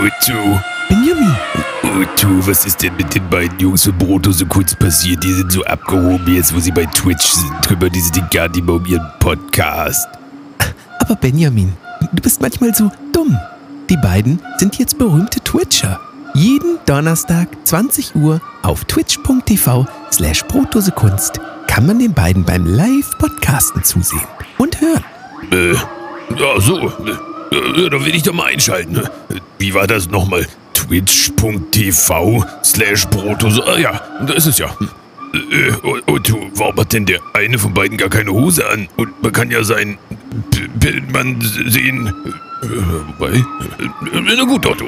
Otto. Benjamin. Otto, was ist denn mit den beiden Jungs von Broto so kurz passiert? Die sind so abgehoben jetzt, wo sie bei Twitch sind. Drüber, die sind gar nicht mehr um ihren Podcast. Aber Benjamin, du bist manchmal so dumm. Die beiden sind jetzt berühmte Twitcher. Jeden Donnerstag 20 Uhr auf twitch.tv slash Kunst kann man den beiden beim Live-Podcasten zusehen und hören. Äh, ja, so. Äh, da will ich doch mal einschalten. Wie war das nochmal? Twitch.tv slash Brotos. Ah ja, da ist es ja. Äh, Otto, warum hat denn der eine von beiden gar keine Hose an? Und man kann ja sein Bildmann sehen. Äh, wobei. Na gut, Otto.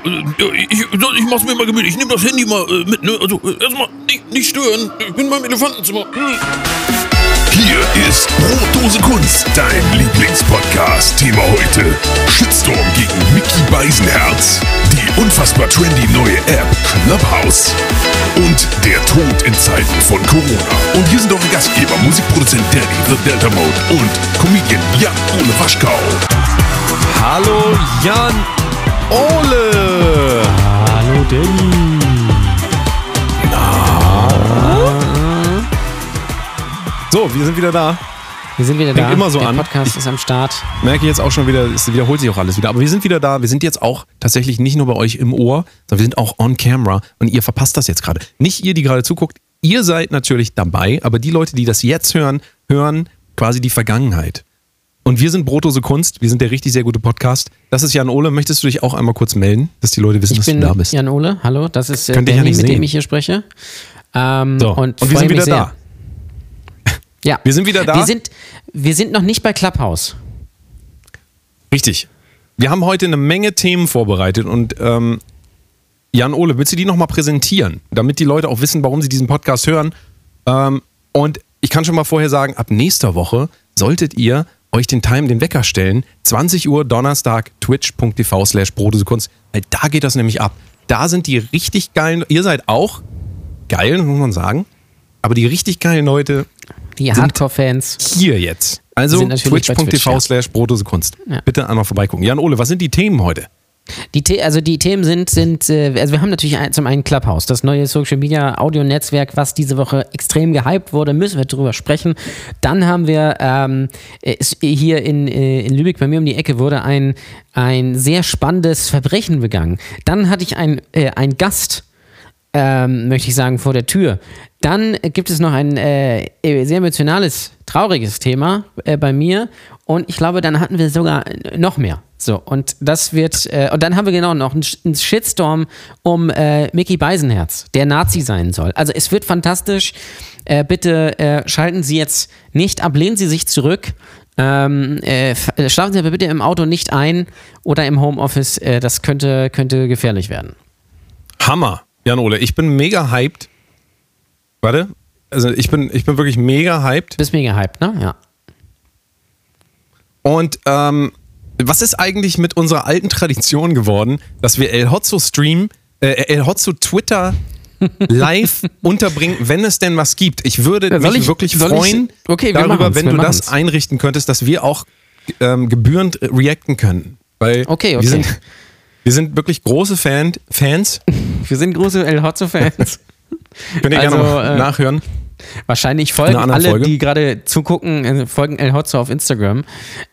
Ich, ich mach's mir mal gemütlich. Ich nehm das Handy mal mit, ne? Also, erstmal nicht, nicht stören. Ich bin beim Elefantenzimmer. Hm. Hier ist Brotdose Kunst, dein Lieblingspodcast. Thema heute: Shitstorm gegen Mickey Beisenherz, die unfassbar trendy neue App Clubhouse und der Tod in Zeiten von Corona. Und hier sind eure Gastgeber, Musikproduzent Danny, The Delta Mode und Comedian Jan Ole Waschkau. Hallo Jan Ole. Hallo Danny. So, wir sind wieder da. Wir sind wieder Fängt da. immer so Der an. Podcast ist am Start. Merke jetzt auch schon wieder, es wiederholt sich auch alles wieder. Aber wir sind wieder da. Wir sind jetzt auch tatsächlich nicht nur bei euch im Ohr, sondern wir sind auch on camera. Und ihr verpasst das jetzt gerade. Nicht ihr, die gerade zuguckt. Ihr seid natürlich dabei, aber die Leute, die das jetzt hören, hören quasi die Vergangenheit. Und wir sind Brotose Kunst. Wir sind der richtig sehr gute Podcast. Das ist Jan Ole. Möchtest du dich auch einmal kurz melden, dass die Leute wissen, Ich dass du da bist? Jan Ole. Hallo, das ist äh, ja Danny, nicht mit sehen. dem ich hier spreche. Ähm, So, und und wir sind wieder sehr. da. Ja. Wir sind wieder da. Wir sind, wir sind noch nicht bei Clubhouse. Richtig. Wir haben heute eine Menge Themen vorbereitet und ähm, Jan Ole, willst du die nochmal präsentieren, damit die Leute auch wissen, warum sie diesen Podcast hören? Ähm, und ich kann schon mal vorher sagen, ab nächster Woche solltet ihr euch den Time, den Wecker stellen. 20 Uhr Donnerstag, twitch.tv slash Brodesekunst. Weil da geht das nämlich ab. Da sind die richtig geilen, ihr seid auch geil, muss man sagen. Aber die richtig geilen Leute Die Hardcore-Fans. hier jetzt. Also twitch.tv slash Brodesekunst. Ja. Bitte einmal vorbeigucken. Jan Ole, was sind die Themen heute? Die, The also die Themen sind, sind äh, also wir haben natürlich ein, zum einen Clubhouse, das neue Social Media Audio-Netzwerk, was diese Woche extrem gehypt wurde, müssen wir drüber sprechen. Dann haben wir ähm, hier in, äh, in Lübeck bei mir um die Ecke wurde ein, ein sehr spannendes Verbrechen begangen. Dann hatte ich ein, äh, ein Gast, ähm, möchte ich sagen, vor der Tür. Dann gibt es noch ein äh, sehr emotionales, trauriges Thema äh, bei mir. Und ich glaube, dann hatten wir sogar noch mehr. So, und das wird, äh, und dann haben wir genau noch einen, Sh- einen Shitstorm um äh, Mickey Beisenherz, der Nazi sein soll. Also es wird fantastisch. Äh, bitte äh, schalten Sie jetzt nicht ab, lehnen Sie sich zurück. Ähm, äh, äh, schlafen Sie aber bitte im Auto nicht ein oder im Homeoffice. Das könnte, könnte gefährlich werden. Hammer, Jan Ole. Ich bin mega hyped. Warte. Also ich bin, ich bin wirklich mega hyped. Bist mega hyped, ne? Ja. Und ähm, was ist eigentlich mit unserer alten Tradition geworden, dass wir El Hotzo Stream, äh, El Hotzo Twitter live unterbringen, wenn es denn was gibt? Ich würde Ja, mich ich- wirklich soll ich- freuen Okay, wir darüber, wenn du das machen's. einrichten könntest, dass wir auch ähm, gebührend reacten können. Weil Okay, okay. Wir, sind, wir sind wirklich große Fan, Fans. Wir sind große El Hotzo-Fans. Könnt ihr Also, gerne mal äh, nachhören. Wahrscheinlich folgen alle, Folge. die gerade zugucken, äh, folgen El Hotzo auf Instagram.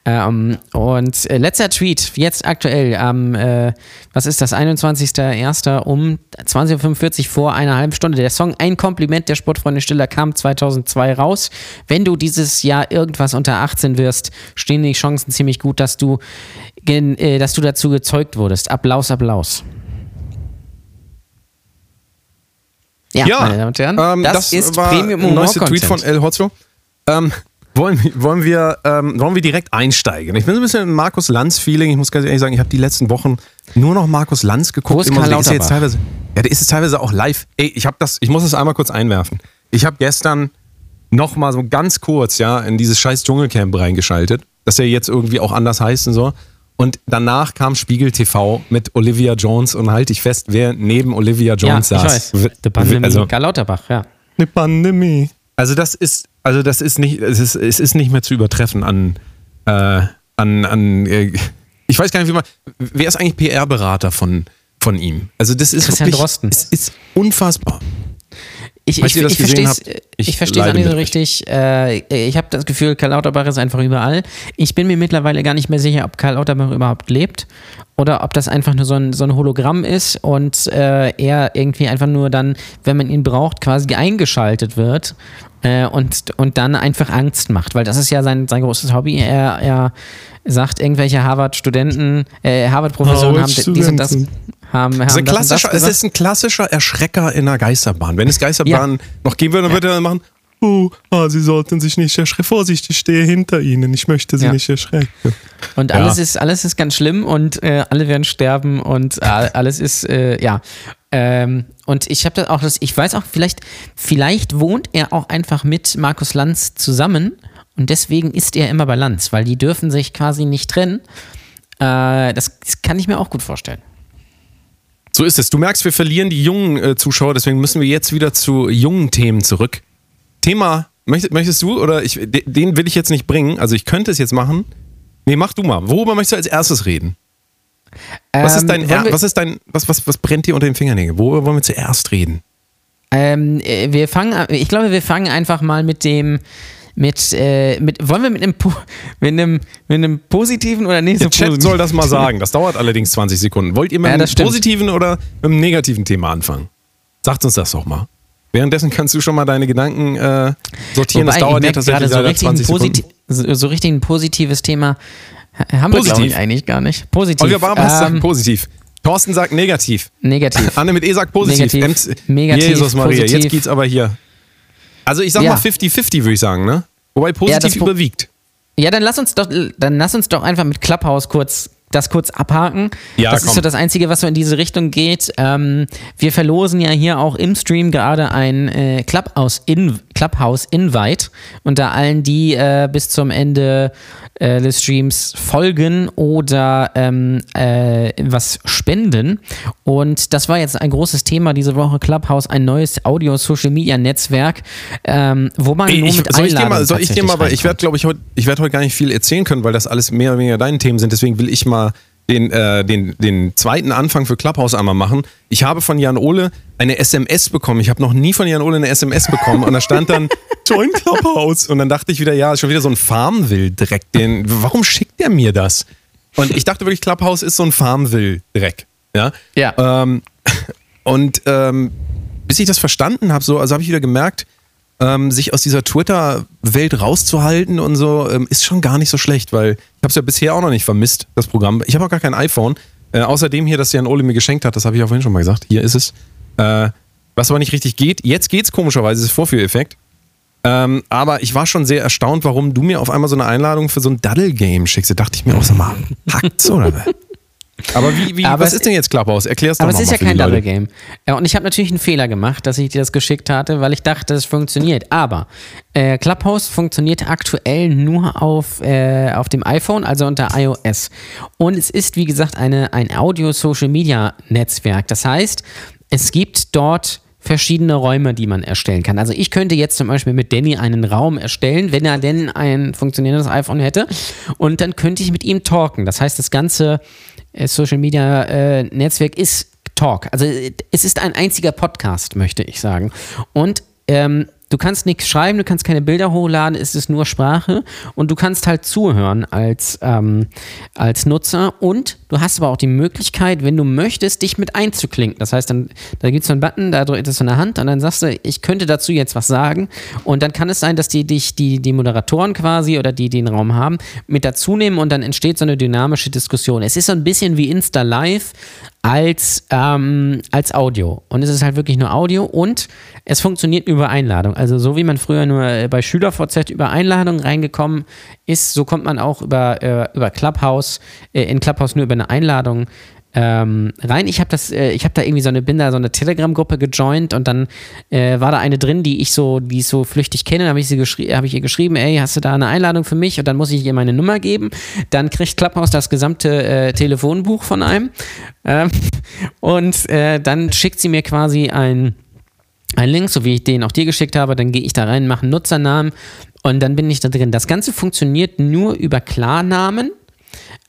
Ähm, und äh, letzter Tweet, jetzt aktuell am, äh, was ist das, 21.01. um 20.45 Uhr vor einer halben Stunde. Der Song Ein Kompliment der Sportfreunde Stiller kam 2002 raus. Wenn du dieses Jahr irgendwas unter 18 wirst, stehen die Chancen ziemlich gut, dass du, äh, dass du dazu gezeugt wurdest. Applaus, Applaus. Ja, meine Damen und Herren, ähm, das, ist war Premium der Humor neueste Tweet von El Hotzo. Ähm, wollen, wir- wollen, wir, ähm, wollen wir direkt einsteigen? Ich bin so ein bisschen Markus Lanz-Feeling. Ich muss ganz ehrlich sagen, ich habe die letzten Wochen nur noch Markus Lanz geguckt. Immer der ist ja jetzt teilweise, ja, der ist jetzt teilweise auch live. Ey, ich das, ich muss das einmal kurz einwerfen. Ich habe gestern noch mal so ganz kurz, ja, in dieses scheiß Dschungelcamp reingeschaltet, das ja jetzt irgendwie auch anders heißt und so. Und danach kam Spiegel TV mit Olivia Jones und halte ich fest, wer neben Olivia Jones ja, ich saß. weiß. The Pandemie. Also, Karl Lauterbach, ja. eine Pandemie. Also das ist, also das ist nicht, es ist, es ist nicht mehr zu übertreffen an, äh, an, an, äh, ich weiß gar nicht, wie man, wer ist eigentlich PR-Berater von, von ihm. Also das ist Christian wirklich, Drosten. es ist unfassbar. Ich, ich, ich verstehe es ich verstehe es nicht so richtig. Äh, ich habe das Gefühl, Karl Lauterbach ist einfach überall. Ich bin mir mittlerweile gar nicht mehr sicher, ob Karl Lauterbach überhaupt lebt oder ob das einfach nur so ein, so ein Hologramm ist und äh, er irgendwie einfach nur dann, wenn man ihn braucht, quasi eingeschaltet wird äh, und, und dann einfach Angst macht, weil das ist ja sein, sein großes Hobby. Er, er sagt, irgendwelche Harvard-Studenten, äh, Harvard-Professoren haben dies und das. Haben, haben Das ist, ein klassischer, es ist ein klassischer Erschrecker in einer Geisterbahn. Wenn es Geisterbahnen noch geben würde, dann würde er dann machen, oh, ah, Sie sollten sich nicht erschrecken. Vorsicht, ich stehe hinter Ihnen. Ich möchte Sie Ja. nicht erschrecken. Und Ja. alles ist alles ist ganz schlimm und äh, alle werden sterben und äh, alles ist äh, ja. Ähm, und ich habe das auch, das, ich weiß auch vielleicht, vielleicht wohnt er auch einfach mit Markus Lanz zusammen und deswegen ist er immer bei Lanz, weil die dürfen sich quasi nicht trennen. Äh, das, das kann ich mir auch gut vorstellen. So ist es. Du merkst, wir verlieren die jungen äh, Zuschauer, deswegen müssen wir jetzt wieder zu jungen Themen zurück. Thema, möchtest, möchtest du oder ich, de- den will ich jetzt nicht bringen, also ich könnte es jetzt machen. Nee, mach du mal. Worüber möchtest du als erstes reden? Was ist Ähm, dein, wir- was ist dein, was, was, was brennt dir unter den Fingernägeln? Worüber wollen wir zuerst reden? Ähm, äh, wir fangen, an- ich glaube, wir fangen einfach mal mit dem, mit, äh, mit, wollen wir mit einem, mit einem, mit einem positiven oder nicht so Der Chat positiv- soll das mal sagen. Das dauert allerdings 20 Sekunden. Wollt ihr mit Ja, einem positiven oder mit einem negativen Thema anfangen? Sagt uns das doch mal. Währenddessen kannst du schon mal deine Gedanken äh, sortieren. Wobei, das dauert ja tatsächlich so richtig, ein 20 Sekunden. so, so richtig ein positives Thema ha- haben wir, Positiv. ich, eigentlich gar nicht. Positiv. Oliver Barbas sagt ähm, positiv. Thorsten sagt negativ. negativ. Anne mit E sagt positiv. Negativ. Ems- Negativ, Jesus Maria, positiv. jetzt geht's aber hier. Also ich sag Ja. mal 50-50, würde ich sagen, ne? Wobei positiv Pro- überwiegt. Ja, dann lass uns doch, dann lass uns doch einfach mit Clubhouse kurz das kurz abhaken. Ja, das komm. ist so das Einzige, was so in diese Richtung geht. Ähm, wir verlosen ja hier auch im Stream gerade ein äh, Clubhouse, in, Clubhouse Invite unter allen, die äh, bis zum Ende äh, des Streams folgen oder ähm, äh, was spenden. Und das war jetzt ein großes Thema diese Woche. Clubhouse, ein neues Audio-Social-Media-Netzwerk, ähm, wo man Ey, nur ich, mit soll ich dir mal, soll ich dir mal, weil ich werde, glaube ich, heute, ich werde heute gar nicht viel erzählen können, weil das alles mehr oder weniger deine Themen sind. Deswegen will ich mal den, äh, den, den zweiten Anfang für Clubhouse einmal machen. Ich habe von Jan Ole eine SMS bekommen. Ich habe noch nie von Jan Ole eine SMS bekommen und da stand dann Join Clubhouse und dann dachte ich wieder, ja, ist schon wieder so ein Farmville-Dreck. Den, warum schickt der mir das? Und ich dachte wirklich, Clubhouse ist so ein Farmville-Dreck. Ja. Ja. Ähm, und ähm, bis ich das verstanden habe, so, also habe ich wieder gemerkt, ähm, sich aus dieser Twitter-Welt rauszuhalten und so, ähm, ist schon gar nicht so schlecht, weil ich habe es ja bisher auch noch nicht vermisst, das Programm. Ich habe auch gar kein iPhone. Äh, außerdem hier, das Jan Ole mir geschenkt hat, das habe ich auch vorhin schon mal gesagt. Hier ist es. Äh, was aber nicht richtig geht. Jetzt geht's komischerweise, das ist Vorführeffekt. Ähm, aber ich war schon sehr erstaunt, warum du mir auf einmal so eine Einladung für so ein Daddle-Game schickst. Da dachte ich mir auch, sag mal, hackt's oder was? Aber wie, wie Aber was ist denn jetzt Clubhouse? Erklär's doch Aber es ist mal ja kein. Double Game. Und ich habe natürlich einen Fehler gemacht, dass ich dir das geschickt hatte, weil ich dachte, es funktioniert. Aber äh, Clubhouse funktioniert aktuell nur auf, äh, auf dem iPhone, also unter iOS. Und es ist, wie gesagt, eine, ein Audio-Social-Media-Netzwerk. Das heißt, es gibt dort verschiedene Räume, die man erstellen kann. Also ich könnte jetzt zum Beispiel mit Danny einen Raum erstellen, wenn er denn ein funktionierendes iPhone hätte. Und dann könnte ich mit ihm talken. Das heißt, das ganze Social Media äh, Netzwerk ist Talk. Also äh, es ist ein einziger Podcast, möchte ich sagen. Und ähm, du kannst nichts schreiben, du kannst keine Bilder hochladen, es ist nur Sprache und du kannst halt zuhören als, ähm, als Nutzer und du hast aber auch die Möglichkeit, wenn du möchtest, dich mit einzuklinken. Das heißt, dann, da gibt es so einen Button, da drückst du so eine Hand und dann sagst du, ich könnte dazu jetzt was sagen und dann kann es sein, dass die dich, die, die Moderatoren quasi oder die, die den Raum haben, mit dazu nehmen und dann entsteht so eine dynamische Diskussion. Es ist so ein bisschen wie Insta Live, als, ähm, als Audio. Und es ist halt wirklich nur Audio und es funktioniert über Einladung. Also so wie man früher nur äh, bei SchülerVZ über Einladung reingekommen ist, so kommt man auch über, äh, über Clubhouse, äh, in Clubhouse nur über eine Einladung ähm, rein. Ich habe das, äh, ich habe da irgendwie so eine, bin da so eine Telegram-Gruppe gejoint und dann äh, war da eine drin, die ich so, die ich so flüchtig kenne. Dann habe ich sie geschri habe ich ihr geschrieben, ey, hast du da eine Einladung für mich? Und dann muss ich ihr meine Nummer geben. Dann kriegt Clubhouse das gesamte äh, Telefonbuch von einem. Ähm, und äh, dann schickt sie mir quasi ein einen Link, so wie ich den auch dir geschickt habe, dann gehe ich da rein, mache einen Nutzernamen und dann bin ich da drin. Das Ganze funktioniert nur über Klarnamen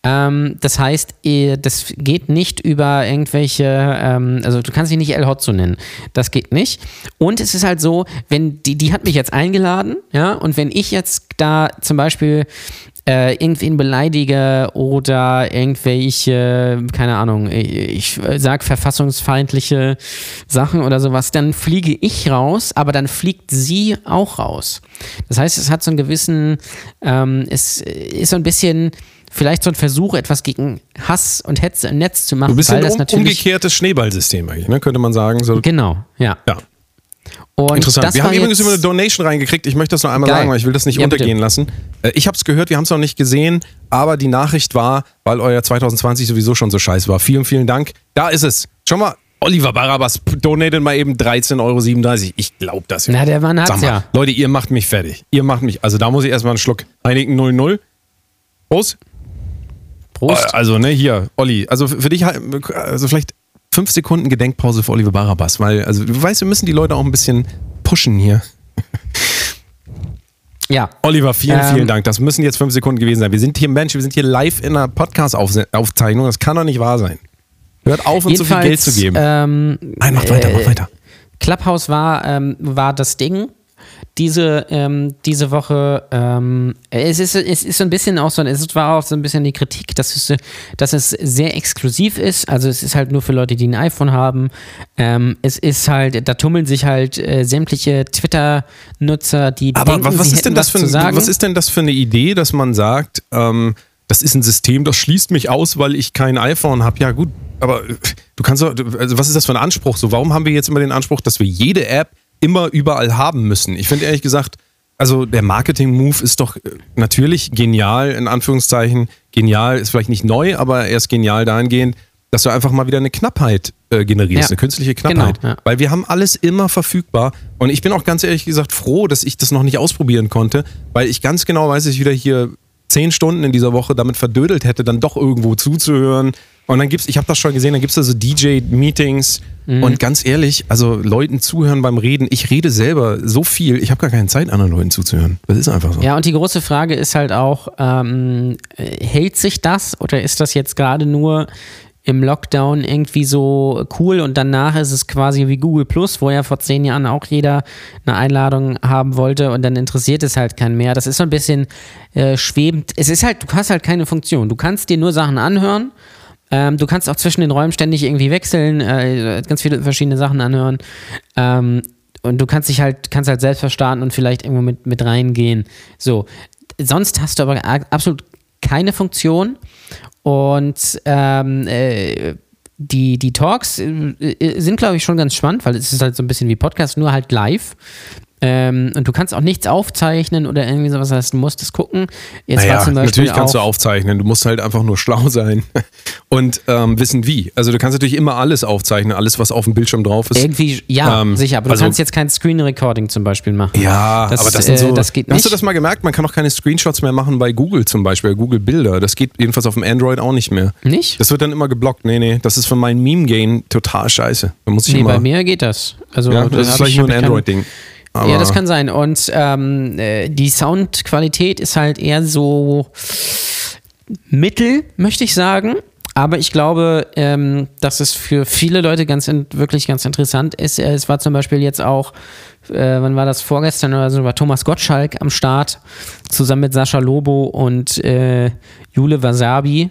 Ähm, das heißt, eh, das geht nicht über irgendwelche, ähm, also du kannst dich nicht El Hotzo nennen. Das geht nicht. Und es ist halt so, wenn die, die hat mich jetzt eingeladen, ja, und wenn ich jetzt da zum Beispiel äh, irgendwen beleidige oder irgendwelche, keine Ahnung, ich, ich sag verfassungsfeindliche Sachen oder sowas, dann fliege ich raus, aber dann fliegt sie auch raus. Das heißt, es hat so einen gewissen, ähm, es ist so ein bisschen vielleicht so ein Versuch, etwas gegen Hass und Hetze im Netz zu machen. Du bist weil das um, natürlich, umgekehrtes Schneeballsystem eigentlich, ne? könnte man sagen. So, Genau, ja. ja. Und Interessant. Wir haben übrigens über eine Donation reingekriegt. Ich möchte das noch einmal Geil. sagen, weil ich will das nicht Ja, bitte. untergehen lassen. Äh, Ich habe es gehört, wir haben es noch nicht gesehen, aber die Nachricht war, weil euer 2020 sowieso schon so scheiß war. Vielen, vielen Dank. Da ist es. Schon mal, Oliver Barabas donated mal eben 13,37 Euro. Ich glaube das. Na, der Mann hat's mal, ja. Leute, ihr macht mich fertig. Ihr macht mich, also da muss ich erstmal einen Schluck Heineken 00. Prost. Prost. Also, ne, hier, Olli, also für dich, also vielleicht fünf Sekunden Gedenkpause für Oliver Barabas, weil, also du weißt, wir müssen die Leute auch ein bisschen pushen hier. Ja. Oliver, vielen, Ähm, vielen Dank. Das müssen jetzt fünf Sekunden gewesen sein. Wir sind hier, Mensch, wir sind hier live in einer Podcast-Aufzeichnung. Das kann doch nicht wahr sein. Hört auf, uns so viel Geld zu geben. Ähm, Nein, macht weiter, macht weiter. Clubhouse war, ähm, war das Ding. Diese, ähm, diese Woche, ähm, es, ist, es ist so ein bisschen auch so, es war auch so ein bisschen die Kritik, dass es, dass es sehr exklusiv ist. Also es ist halt nur für Leute, die ein iPhone haben. Ähm, es ist halt, da tummeln sich halt äh, sämtliche Twitter-Nutzer, die Aber denken, wa- was ist, denn das was für ein, was ist denn das für eine Idee, dass man sagt, ähm, das ist ein System, das schließt mich aus, weil ich kein iPhone habe? Ja, gut, aber äh, du kannst doch, also was ist das für ein Anspruch? So, warum haben wir jetzt immer den Anspruch, dass wir jede App immer überall haben müssen? Ich finde ehrlich gesagt, also der Marketing-Move ist doch äh, natürlich genial, in Anführungszeichen. Genial ist vielleicht nicht neu, aber er ist genial dahingehend, dass du einfach mal wieder eine Knappheit äh, generierst, Ja. eine künstliche Knappheit. Genau, ja. Weil wir haben alles immer verfügbar. Und ich bin auch ganz ehrlich gesagt froh, dass ich das noch nicht ausprobieren konnte, weil ich ganz genau weiß, dass ich wieder hier zehn Stunden in dieser Woche damit verdödelt hätte, dann doch irgendwo zuzuhören. Und dann gibt's, ich habe das schon gesehen, dann gibt es da so DJ-Meetings. Mhm. Und ganz ehrlich, also Leuten zuhören beim Reden, ich rede selber so viel, ich habe gar keine Zeit, anderen Leuten zuzuhören. Das ist einfach so. Ja, und die große Frage ist halt auch, ähm, äh, hält sich das oder ist das jetzt gerade nur im Lockdown irgendwie so cool und danach ist es quasi wie Google Plus, wo ja vor zehn Jahren auch jeder eine Einladung haben wollte und dann interessiert es halt keinen mehr. Das ist so ein bisschen äh, schwebend. Es ist halt, du hast halt keine Funktion. Du kannst dir nur Sachen anhören. Ähm, du kannst auch zwischen den Räumen ständig irgendwie wechseln, äh, ganz viele verschiedene Sachen anhören. Ähm, und du kannst dich halt, kannst halt selbst verstarten und vielleicht irgendwo mit, mit reingehen. So. Sonst hast du aber absolut keine Funktion. Und ähm, äh, die, die Talks äh, äh, sind, glaube ich, schon ganz spannend, weil es ist halt so ein bisschen wie Podcast, nur halt live. Ähm, und du kannst auch nichts aufzeichnen oder irgendwie sowas, heißt, du musst es gucken. Jetzt Naja, war zum Beispiel natürlich kannst du aufzeichnen. Du musst halt einfach nur schlau sein und ähm, wissen wie. Also du kannst natürlich immer alles aufzeichnen, alles, was auf dem Bildschirm drauf ist. irgendwie, ja, Ähm, sicher, aber du also- kannst jetzt kein Screen Recording zum Beispiel machen. Ja, Das, aber das sind äh, so. das geht Hast du nicht. das mal gemerkt? Man kann auch keine Screenshots mehr machen bei Google zum Beispiel, Google Bilder. Das geht jedenfalls auf dem Android auch nicht mehr. Nicht? Das wird dann immer geblockt. Nee, nee, das ist für mein Meme-Game total scheiße. Da muss ich Nee, immer. bei mir geht das. Also, ja, da das ist vielleicht ich- nur ein Android-Ding. Aber Ja, das kann sein. Und ähm, äh, die Soundqualität ist halt eher so mittel, möchte ich sagen. Aber ich glaube, ähm, dass es für viele Leute ganz wirklich ganz interessant ist. Äh, Es war zum Beispiel jetzt auch, äh, wann war das vorgestern oder so, war Thomas Gottschalk am Start, zusammen mit Sascha Lobo und äh, Jule Wasabi.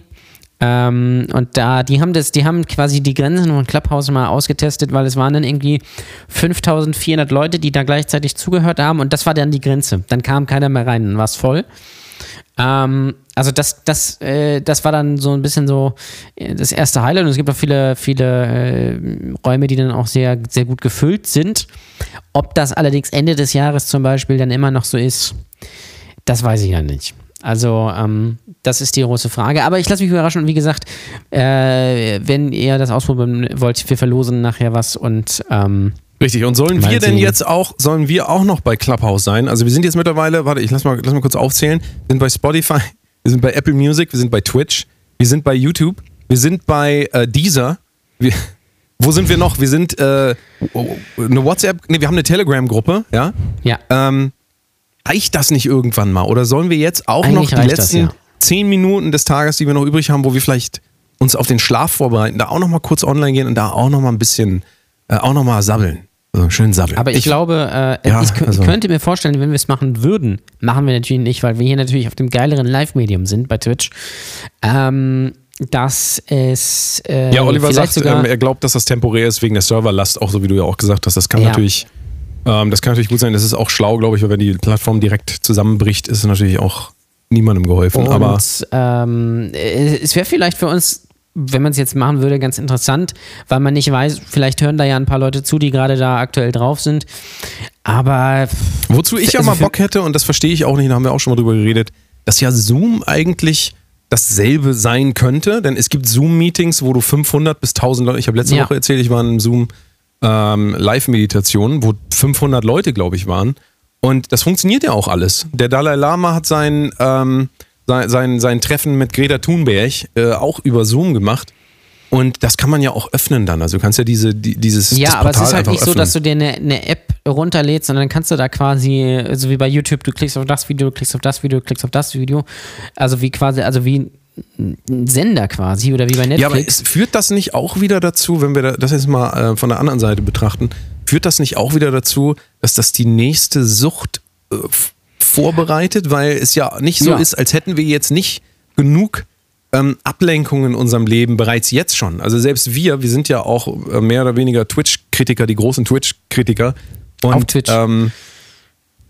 Ähm, und da, die haben das, die haben quasi die Grenzen von Clubhouse mal ausgetestet, weil es waren dann irgendwie 5400 Leute, die da gleichzeitig zugehört haben und das war dann die Grenze. Dann kam keiner mehr rein, dann war es voll. Ähm, also das, das, äh, das war dann so ein bisschen so äh, das erste Highlight und es gibt auch viele, viele äh, Räume, die dann auch sehr, sehr gut gefüllt sind. Ob das allerdings Ende des Jahres zum Beispiel dann immer noch so ist, das weiß ich ja nicht. Also, ähm, das ist die große Frage. Aber ich lasse mich überraschen und wie gesagt, äh, wenn ihr das ausprobieren wollt, wir verlosen nachher was und ähm, Richtig, und sollen wir denn jetzt auch, sollen wir auch noch bei Clubhouse sein? Also wir sind jetzt mittlerweile, warte, ich lass mal, lass mal kurz aufzählen. Wir sind bei Spotify, wir sind bei Apple Music, wir sind bei Twitch, wir sind bei YouTube, wir sind bei äh, Deezer. Wir, wo sind wir noch? Wir sind äh, eine WhatsApp, nee, wir haben eine Telegram-Gruppe, ja. ja. Ähm, reicht das nicht irgendwann mal? Oder sollen wir jetzt auch Eigentlich noch die reicht das, letzten, ja. zehn Minuten des Tages, die wir noch übrig haben, wo wir vielleicht uns auf den Schlaf vorbereiten, da auch noch mal kurz online gehen und da auch noch mal ein bisschen, äh, auch noch mal sabbeln. So, schön sabbeln. Aber ich, glaube, äh, Ja, ich, also- ich könnte mir vorstellen, wenn wir es machen würden, machen wir natürlich nicht, weil wir hier natürlich auf dem geileren Live-Medium sind bei Twitch, ähm, dass es äh, Ja, Oliver sagt, sogar ähm, er glaubt, dass das temporär ist wegen der Serverlast, auch so wie du ja auch gesagt hast. Das kann Ja. natürlich, ähm, das kann natürlich gut sein. Das ist auch schlau, glaube ich, weil wenn die Plattform direkt zusammenbricht, ist natürlich auch niemandem geholfen. Und aber ähm, äh, es wäre vielleicht für uns, wenn man es jetzt machen würde, ganz interessant, weil man nicht weiß, vielleicht hören da ja ein paar Leute zu, die gerade da aktuell drauf sind. Aber wozu ich ja Also mal Bock hätte, und das verstehe ich auch nicht, da haben wir auch schon mal drüber geredet, dass ja Zoom eigentlich dasselbe sein könnte, denn es gibt Zoom-Meetings, wo du 500 bis 1000 Leute, ich habe letzte Ja. Woche erzählt, ich war in einem Zoom ähm, Live-Meditation, wo 500 Leute, glaube ich, waren. Und das funktioniert ja auch alles. Der Dalai Lama hat sein, ähm, sein, sein, sein Treffen mit Greta Thunberg äh, auch über Zoom gemacht. Und das kann man ja auch öffnen dann. Also du kannst ja diese, die, dieses Ja, aber es ist halt nicht so, öffnen. dass du dir eine, eine App runterlädst, sondern dann kannst du da quasi, so wie bei YouTube, du klickst auf das Video, du klickst auf das Video, du klickst auf das Video. Also wie quasi, also wie ein Sender quasi oder wie bei Netflix. Ja, aber es, führt das nicht auch wieder dazu, wenn wir da- das jetzt mal äh, von der anderen Seite betrachten, führt das nicht auch wieder dazu, dass das die nächste Sucht äh, vorbereitet, weil es ja nicht so Ja. ist, als hätten wir jetzt nicht genug ähm, Ablenkungen in unserem Leben bereits jetzt schon. Also selbst wir, wir sind ja auch äh, mehr oder weniger Twitch-Kritiker, die großen Twitch-Kritiker. Und, Auf Twitch. Ähm,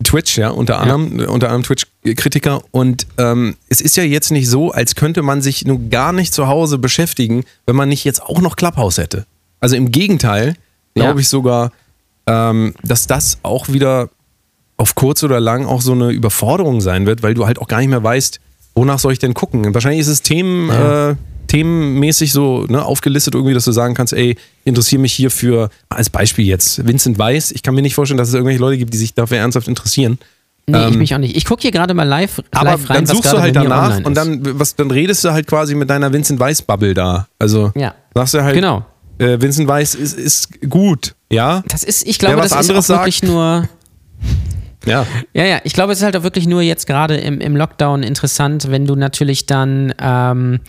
Twitch, ja, unter anderem, äh, unter anderem Twitch-Kritiker. Und ähm, es ist ja jetzt nicht so, als könnte man sich nun gar nicht zu Hause beschäftigen, wenn man nicht jetzt auch noch Clubhouse hätte. Also im Gegenteil, glaube Ja. ich sogar, ähm, dass das auch wieder auf kurz oder lang auch so eine Überforderung sein wird, weil du halt auch gar nicht mehr weißt, wonach soll ich denn gucken. Wahrscheinlich ist es Themen, Ja. äh, themenmäßig so ne, aufgelistet irgendwie, dass du sagen kannst, ey, interessiere mich hier für, als Beispiel jetzt, Vincent Weiss. Ich kann mir nicht vorstellen, dass es irgendwelche Leute gibt, die sich dafür ernsthaft interessieren. nee, ich ähm, mich auch nicht. Ich gucke hier gerade mal live, Aber live rein, dann suchst du halt danach und dann, was, dann redest du halt quasi mit deiner Vincent Weiss-Bubble da. Also Ja. sagst du halt, Genau. äh, Vincent Weiss ist, ist gut, ja? Das ist, ich glaube, das ist auch wirklich nur. Ja. Ja, ja, ich glaube, es ist halt auch wirklich nur jetzt gerade im, im Lockdown interessant, wenn du natürlich dann, ähm,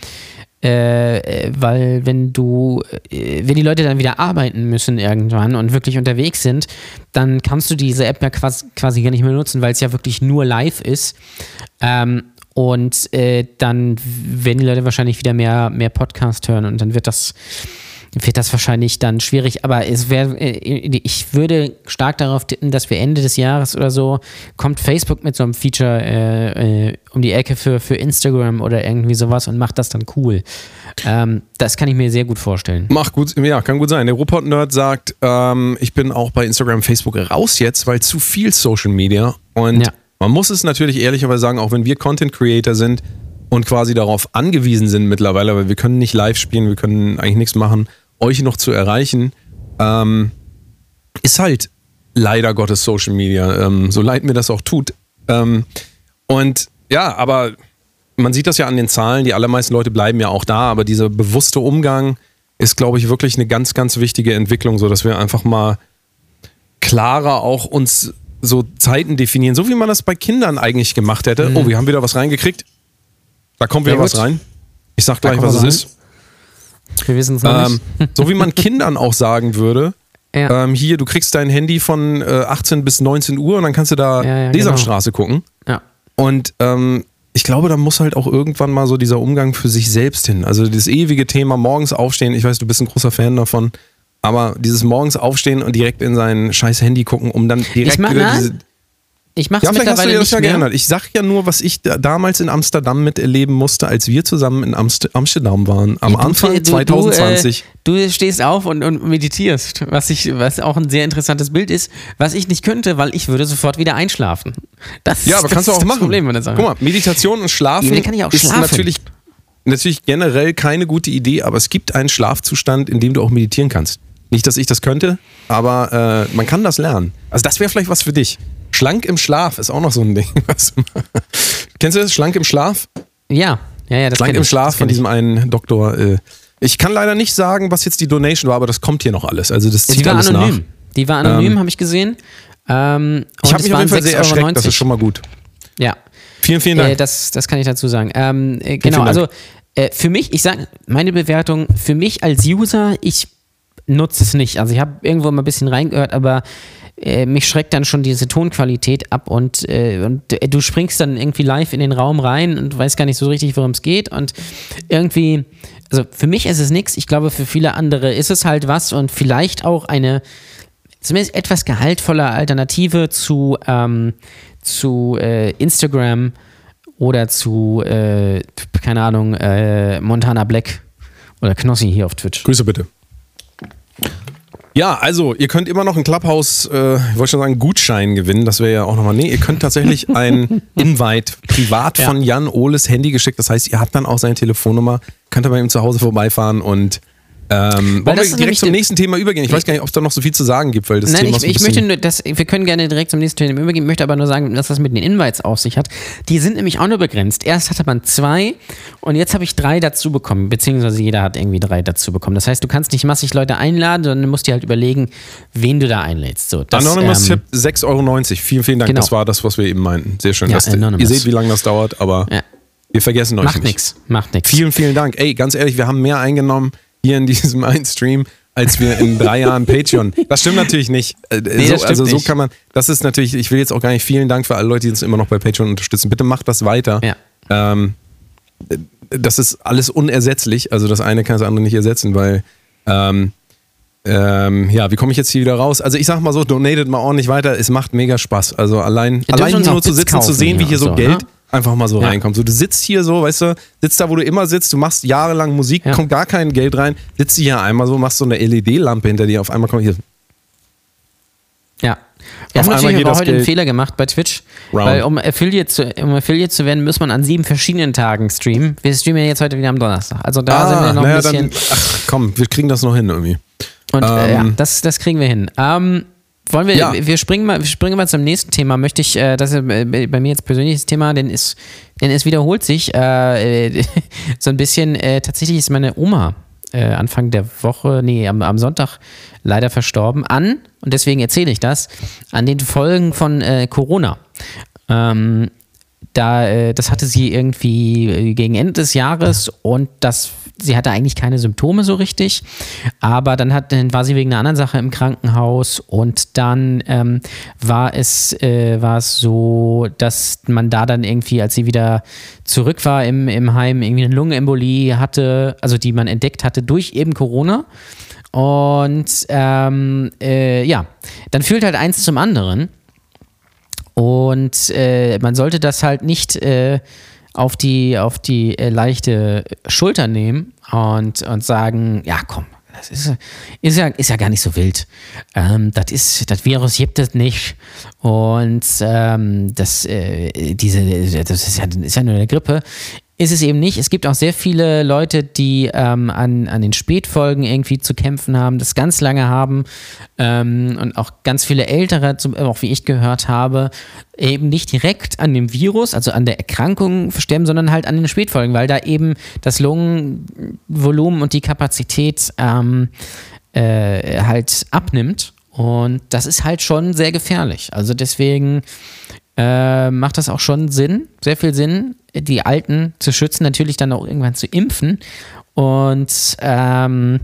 äh, äh, weil wenn du, äh, wenn die Leute dann wieder arbeiten müssen irgendwann und wirklich unterwegs sind, dann kannst du diese App ja quasi, quasi gar nicht mehr nutzen, weil es ja wirklich nur live ist. Ähm, und äh, dann werden die Leute wahrscheinlich wieder mehr, mehr Podcast hören und dann wird das wird das wahrscheinlich dann schwierig, aber es wäre, äh, ich würde stark darauf tippen, dass wir Ende des Jahres oder so kommt Facebook mit so einem Feature äh, äh, um die Ecke für, für Instagram oder irgendwie sowas und macht das dann cool. Ähm, das kann ich mir sehr gut vorstellen. Mach gut, ja, kann gut sein. Der Ruhrpott-Nerd sagt, ähm, ich bin auch bei Instagram, Facebook raus jetzt, weil zu viel Social Media. Und Ja. man muss es natürlich ehrlicherweise sagen, auch wenn wir Content Creator sind und quasi darauf angewiesen sind mittlerweile, weil wir können nicht live spielen, wir können eigentlich nichts machen, euch noch zu erreichen, ähm, ist halt leider Gottes Social Media, ähm, so leid mir das auch tut. Ähm, und ja, aber man sieht das ja an den Zahlen, die allermeisten Leute bleiben ja auch da, aber dieser bewusste Umgang ist, glaube ich, wirklich eine ganz, ganz wichtige Entwicklung, so dass wir einfach mal klarer auch uns so Zeiten definieren, so wie man das bei Kindern eigentlich gemacht hätte. Oh, wir haben wieder was reingekriegt. Da kommt wieder Sehr was rein. Ich sag gleich, was was es ist. Wir wissen es Ähm, nicht. so wie man Kindern auch sagen würde, Ja. ähm, hier, du kriegst dein Handy von äh, 18 bis 19 Uhr und dann kannst du da Ja, ja, genau. Sesamstraße gucken. ja. Und ähm, ich glaube, da muss halt auch irgendwann mal so dieser Umgang für sich selbst hin. Also das ewige Thema morgens aufstehen, ich weiß, du bist ein großer Fan davon, aber dieses morgens aufstehen und direkt in sein scheiß Handy gucken, um dann direkt Ich mach- diese. Ich mache Ja, es vielleicht hast du mittlerweile dir das ja geändert. Ich sag ja nur, was ich da damals in Amsterdam miterleben musste, als wir zusammen in Amst Amsterdam waren. Am Ja, du- Anfang du, 2020. Du, äh, du stehst auf und, und meditierst, was, ich, was auch ein sehr interessantes Bild ist, was ich nicht könnte, weil ich würde sofort wieder einschlafen. Das, Ja, aber das kannst du auch machen. Problem Sache. Guck mal, Meditation und Schlafen Ja, kann ich auch ist schlafen. natürlich natürlich generell keine gute Idee, aber es gibt einen Schlafzustand, in dem du auch meditieren kannst. Nicht, dass ich das könnte, aber äh, man kann das lernen. Also das wäre vielleicht was für dich. Schlank im Schlaf ist auch noch so ein Ding. Was, kennst du das? Schlank im Schlaf? Ja, ja, ja, das Schlank im ich, Schlaf von diesem einen Doktor. Äh, ich kann leider nicht sagen, was jetzt die Donation war, aber das kommt hier noch alles. Also das Die zieht war alles anonym. nach. Die war anonym, Ähm, habe ich gesehen. Ähm, Ich habe mich auf jeden Fall sehr 6,90 erschreckt, das ist schon mal gut. Ja. Vielen, vielen Dank. Äh, das, das kann ich dazu sagen. Ähm, äh, vielen genau, Dank. also äh, für mich, ich sage, meine Bewertung, für mich als User, ich nutze es nicht. Also ich habe irgendwo mal ein bisschen reingehört, aber äh, mich schreckt dann schon diese Tonqualität ab und, äh, und äh, du springst dann irgendwie live in den Raum rein und weißt gar nicht so richtig, worum es geht und irgendwie, also für mich ist es nichts, ich glaube für viele andere ist es halt was und vielleicht auch eine zumindest etwas gehaltvolle Alternative zu, ähm, zu äh, Instagram oder zu, äh, keine Ahnung, äh, Montana Black oder Knossi hier auf Twitch. Grüße bitte. Ja, also ihr könnt immer noch einen Clubhouse, äh, ich wollte schon sagen, Gutschein gewinnen. Das wäre ja auch nochmal. Nee, ihr könnt tatsächlich ein Invite privat Ja. von Jan Ohles Handy geschickt. Das heißt, ihr habt dann auch seine Telefonnummer, könnt ihr bei ihm zu Hause vorbeifahren und ähm, wollen das wir direkt zum nächsten Thema übergehen? Ich weiß gar nicht, ob es da noch so viel zu sagen gibt, weil das Nein, Thema ich, ich möchte nur, dass, wir können gerne direkt zum nächsten Thema übergehen, möchte aber nur sagen, dass das mit den Invites auf sich hat. Die sind nämlich auch nur begrenzt. Erst hatte man zwei und jetzt habe ich drei dazu bekommen, beziehungsweise jeder hat irgendwie drei dazu bekommen. Das heißt, du kannst nicht massig Leute einladen, sondern du musst dir halt überlegen, wen du da einlädst. So, das, Anonymous ähm, Tipp 6,90 Euro. Vielen, vielen Dank. Genau. Das war das, was wir eben meinten. Sehr schön. Ja, Das, ihr seht, wie lange das dauert, aber Ja. wir vergessen euch Macht nicht. nichts, macht nichts. Vielen, vielen Dank. Ey, ganz ehrlich, wir haben mehr eingenommen hier in diesem einen Stream, als wir in drei Jahren Patreon. Das stimmt natürlich nicht. Äh, Nee, so, stimmt also so nicht. kann man, das ist natürlich, ich will jetzt auch gar nicht, vielen Dank für alle Leute, die uns immer noch bei Patreon unterstützen. Bitte macht das weiter. Ja. Ähm, das ist alles unersetzlich. Also das eine kann das andere nicht ersetzen, weil ähm, ähm, ja, wie komme ich jetzt hier wieder raus? Also ich sag mal so, donatet mal ordentlich weiter, es macht mega Spaß. Also allein, allein nur zu sitzen, zu kaufen sehen, wie hier so so, Geld ne? Einfach mal so Ja. reinkommt. So, du sitzt hier so, weißt du, sitzt da, wo du immer sitzt, du machst jahrelang Musik, Ja. kommt gar kein Geld rein, sitzt hier einmal so, machst so eine LED-Lampe hinter dir, auf einmal kommt hier. Ja. Wir Auf haben natürlich aber heute einen Geld Fehler gemacht bei Twitch, round. weil um Affiliate, zu, um Affiliate zu werden, muss man an sieben verschiedenen Tagen streamen. Wir streamen ja jetzt heute wieder am Donnerstag. Also da sind wir noch ein naja, bisschen. dann, ach komm, wir kriegen das noch hin irgendwie. Und äh, ja, Ähm, das, das kriegen wir hin. Ähm, wollen wir, Ja. wir, springen mal, wir springen mal zum nächsten Thema. Möchte ich, äh, das ist äh, bei mir jetzt persönliches Thema, denn es, denn es wiederholt sich äh, so ein bisschen. Äh, tatsächlich ist meine Oma äh, Anfang der Woche, nee, am, am Sonntag leider verstorben an, und deswegen erzähle ich das, an den Folgen von äh, Corona. Ähm, da, das hatte sie irgendwie gegen Ende des Jahres und das, sie hatte eigentlich keine Symptome so richtig, aber dann, hat, dann war sie wegen einer anderen Sache im Krankenhaus und dann ähm, war, es, äh, war es so, dass man da dann irgendwie, als sie wieder zurück war im, im Heim, irgendwie eine Lungenembolie hatte, also die man entdeckt hatte durch eben Corona. Und ähm, äh, ja, dann führt halt eins zum anderen. Und äh, man sollte das halt nicht äh, auf die, auf die äh, leichte Schulter nehmen und, und sagen, ja komm, das ist, ist, ja, ist ja gar nicht so wild. Ähm, das, ist, das Virus gibt es nicht. Und ähm, das, äh, diese, das ist ja, ist ja nur eine Grippe. Ist es eben nicht. Es gibt auch sehr viele Leute, die ähm, an, an den Spätfolgen irgendwie zu kämpfen haben, das ganz lange haben ähm, und auch ganz viele Ältere, zum, auch wie ich gehört habe, eben nicht direkt an dem Virus, also an der Erkrankung sterben, sondern halt an den Spätfolgen, weil da eben das Lungenvolumen und die Kapazität ähm, äh, halt abnimmt. Und das ist halt schon sehr gefährlich. Also deswegen äh, macht das auch schon Sinn, sehr viel Sinn, die Alten zu schützen, natürlich dann auch irgendwann zu impfen. Und ähm,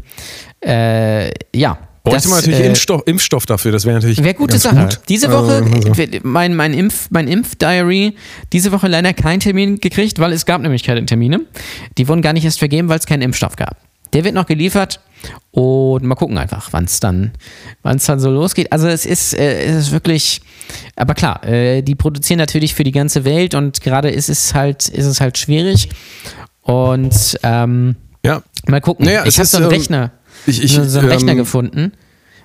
äh, ja. Bräuchte man natürlich äh, Impfstoff, Impfstoff dafür, das wäre natürlich. Wäre gute Sache. Gut. Diese Woche, Also, mein, mein, Impf, mein Impfdiary, diese Woche leider keinen Termin gekriegt, weil es gab nämlich keine Termine. Die wurden gar nicht erst vergeben, weil es keinen Impfstoff gab. Der wird noch geliefert und mal gucken einfach, wann es dann, wann's dann so losgeht. Also es ist, äh, es ist wirklich, aber klar, äh, die produzieren natürlich für die ganze Welt und gerade ist es halt, ist es halt schwierig. Und ähm, ja. mal gucken. Naja, ich habe so einen ähm, Rechner, ich- ich, so einen ähm, Rechner gefunden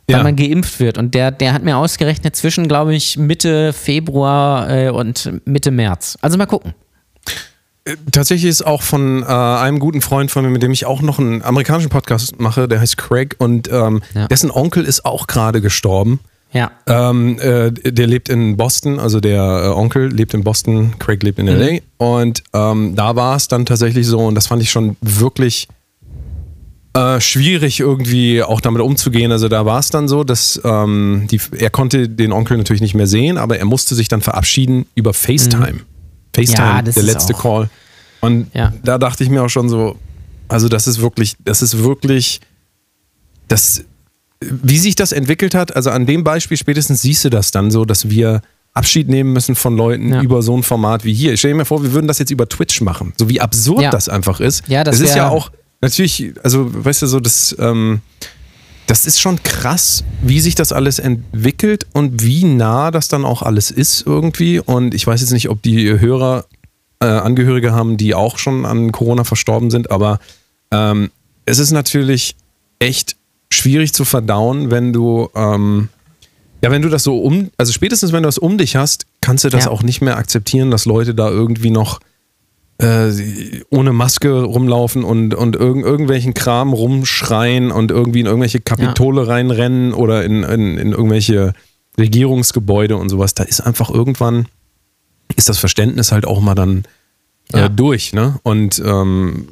weil ja. man geimpft wird. Und der, der hat mir ausgerechnet zwischen, glaube ich, Mitte Februar äh, und Mitte März. Also mal gucken. Tatsächlich ist auch von äh, einem guten Freund von mir, mit dem ich auch noch einen amerikanischen Podcast mache, der heißt Craig und ähm, Ja. dessen Onkel ist auch gerade gestorben. Ja. Ähm, äh, der lebt in Boston, also der äh, Onkel lebt in Boston, Craig lebt in LA. Und ähm, da war es dann tatsächlich so, und das fand ich schon wirklich äh, schwierig, irgendwie auch damit umzugehen. Also da war es dann so, dass ähm, die, er konnte den Onkel natürlich nicht mehr sehen, aber er musste sich dann verabschieden über FaceTime. FaceTime, Ja, das der letzte auch- Call. Und Ja. da dachte ich mir auch schon so, also das ist wirklich, das ist wirklich, das, wie sich das entwickelt hat, also an dem Beispiel spätestens siehst du das dann so, dass wir Abschied nehmen müssen von Leuten Ja. über so ein Format wie hier. Ich stell dir mir vor, wir würden das jetzt über Twitch machen, so wie absurd Ja. das einfach ist. Ja, das es ist ja auch, natürlich, also weißt du so, das, ähm, das ist schon krass, wie sich das alles entwickelt und wie nah das dann auch alles ist irgendwie. Und ich weiß jetzt nicht, ob die Hörer äh, Angehörige haben, die auch schon an Corona verstorben sind, aber ähm, es ist natürlich echt schwierig zu verdauen, wenn du ähm, ja, wenn du das so um, also spätestens wenn du das um dich hast, kannst du das Ja. auch nicht mehr akzeptieren, dass Leute da irgendwie noch äh, ohne Maske rumlaufen und, und irgend, irgendwelchen Kram rumschreien und irgendwie in irgendwelche Kapitole reinrennen oder in, in, in irgendwelche Regierungsgebäude und sowas. Da ist einfach irgendwann, ist das Verständnis halt auch mal dann äh, Ja. durch, ne? Und ähm,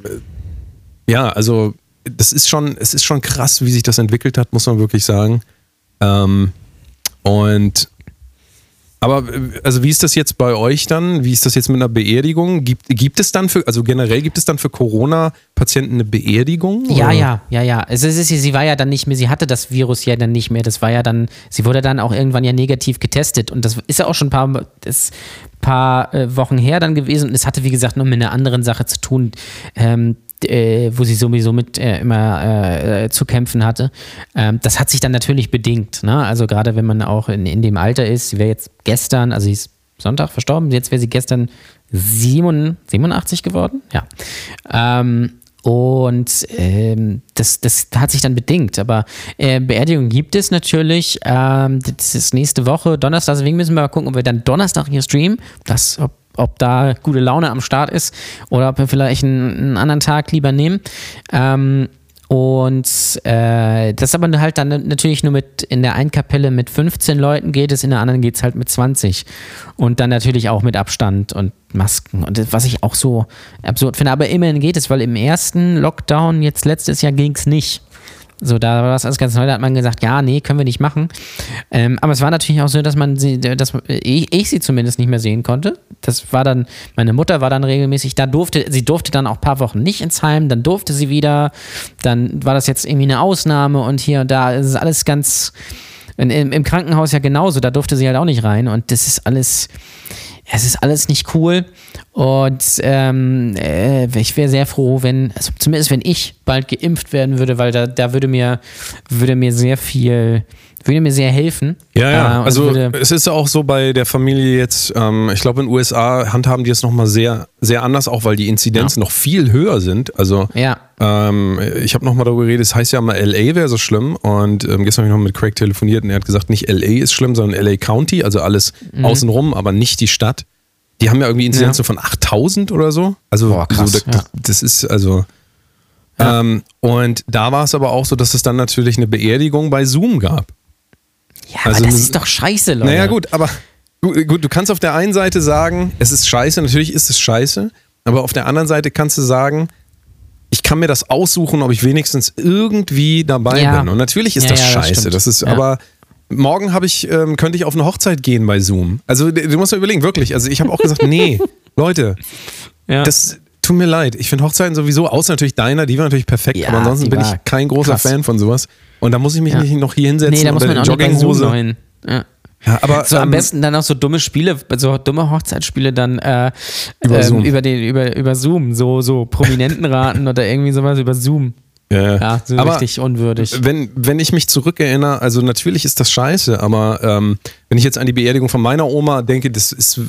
ja, also das ist schon, es ist schon krass, wie sich das entwickelt hat, muss man wirklich sagen. Ähm, und aber äh, also wie ist das jetzt bei euch dann? Wie ist das jetzt mit einer Beerdigung? Gibt, gibt es dann für, also generell gibt es dann für Corona-Patienten eine Beerdigung? Ja, oder? ja, ja, ja. Es ist, sie war ja dann nicht mehr, sie hatte das Virus ja dann nicht mehr. Das war ja dann, sie wurde dann auch irgendwann ja negativ getestet. Und das ist ja auch schon ein paar, das paar äh, Wochen her dann gewesen. Und es hatte, wie gesagt, noch mit einer anderen Sache zu tun, ähm, äh, wo sie sowieso mit äh, immer äh, zu kämpfen hatte. Ähm, das hat sich dann natürlich bedingt. Ne? Also gerade wenn man auch in, in dem Alter ist, sie wäre jetzt gestern, also sie ist Sonntag verstorben, jetzt wäre sie gestern 87, 87 geworden. Ja. Ähm, und ähm, das, das hat sich dann bedingt. Aber äh, Beerdigung gibt es natürlich. Ähm, das ist nächste Woche, Donnerstag. Deswegen müssen wir mal gucken, ob wir dann Donnerstag hier streamen. Das, ob, ob da gute Laune am Start ist oder ob wir vielleicht einen, einen anderen Tag lieber nehmen. Ähm, und äh, das aber halt dann natürlich nur mit in der einen Kapelle mit 15 Leuten geht es, in der anderen geht es halt mit 20. Und dann natürlich auch mit Abstand und Masken. Und was ich auch so absurd finde. Aber immerhin geht es, weil im ersten Lockdown jetzt letztes Jahr ging es nicht. So, da war das alles ganz neu, da hat man gesagt, ja, nee, können wir nicht machen. Ähm, aber es war natürlich auch so, dass man sie, dass ich, ich sie zumindest nicht mehr sehen konnte. Das war dann, meine Mutter war dann regelmäßig, da durfte, sie durfte dann auch ein paar Wochen nicht ins Heim, dann durfte sie wieder, dann war das jetzt irgendwie eine Ausnahme und hier und da ist es alles ganz, in, im Krankenhaus ja genauso, da durfte sie halt auch nicht rein und das ist alles, es ist alles nicht cool und ähm, äh, ich wäre sehr froh, wenn, also zumindest wenn ich bald geimpft werden würde, weil da, da würde mir, würde mir sehr viel, würde mir sehr helfen. Ja, ja. Äh, also es ist auch so bei der Familie jetzt, ähm, ich glaube in den USA handhaben die es nochmal sehr, sehr anders, auch weil die Inzidenzen noch viel höher sind. Also ja, ähm, ich habe nochmal darüber geredet, es heißt ja mal LA wäre so schlimm und ähm, gestern habe ich noch mit Craig telefoniert und er hat gesagt, nicht LA ist schlimm, sondern LA County, also alles Mhm. außenrum, aber nicht die Stadt. Die haben ja irgendwie Inzidenzen von 8000 oder so. Also Boah, krass, so, das, ja. das ist also. Ja. Ähm, und da war es aber auch so, dass es dann natürlich eine Beerdigung bei Zoom gab. Ja also aber das ist doch scheiße, Leute. Naja, gut, aber gut, gut, du kannst auf der einen Seite sagen, es ist scheiße, natürlich ist es scheiße, aber auf der anderen Seite kannst du sagen, ich kann mir das aussuchen, ob ich wenigstens irgendwie dabei Ja. bin. Und natürlich ist Ja, das ja, das scheiße. stimmt. Das ist, aber morgen habe ich, ähm, könnte ich auf eine Hochzeit gehen bei Zoom. Also du musst dir überlegen, wirklich. Also ich habe auch gesagt, nee, Leute, das tut mir leid. Ich finde Hochzeiten sowieso, außer natürlich deiner, die war natürlich perfekt, aber ansonsten bin ich kein großer krass. Fan von sowas. Und da muss ich mich Ja. nicht noch hier hinsetzen nee, da muss man auch nicht Jogginghose. hin. Ja. Ja, aber, So am ähm, besten dann auch so dumme Spiele, so dumme Hochzeitsspiele dann äh, Über ähm, Zoom. über, den, über, über Zoom, so, so Prominentenraten oder irgendwie sowas über Zoom. Ja, Ja, so aber richtig unwürdig. Wenn, wenn ich mich zurückerinnere, also natürlich ist das scheiße, aber ähm, wenn ich jetzt an die Beerdigung von meiner Oma denke, das ist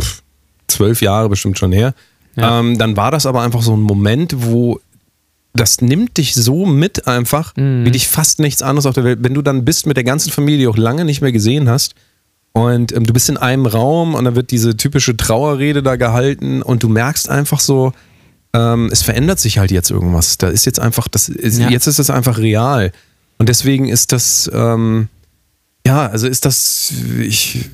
pff, zwölf Jahre bestimmt schon her, Ja. ähm, dann war das aber einfach so ein Moment, wo das nimmt dich so mit einfach, Mhm. wie dich fast nichts anderes auf der Welt. Wenn du dann bist mit der ganzen Familie, die auch lange nicht mehr gesehen hast, und ähm, du bist in einem Raum und dann wird diese typische Trauerrede da gehalten und du merkst einfach so, ähm, es verändert sich halt jetzt irgendwas. Da ist jetzt einfach, das ist, Ja. jetzt ist es einfach real. Und deswegen ist das, ähm, ja, also ist das, ich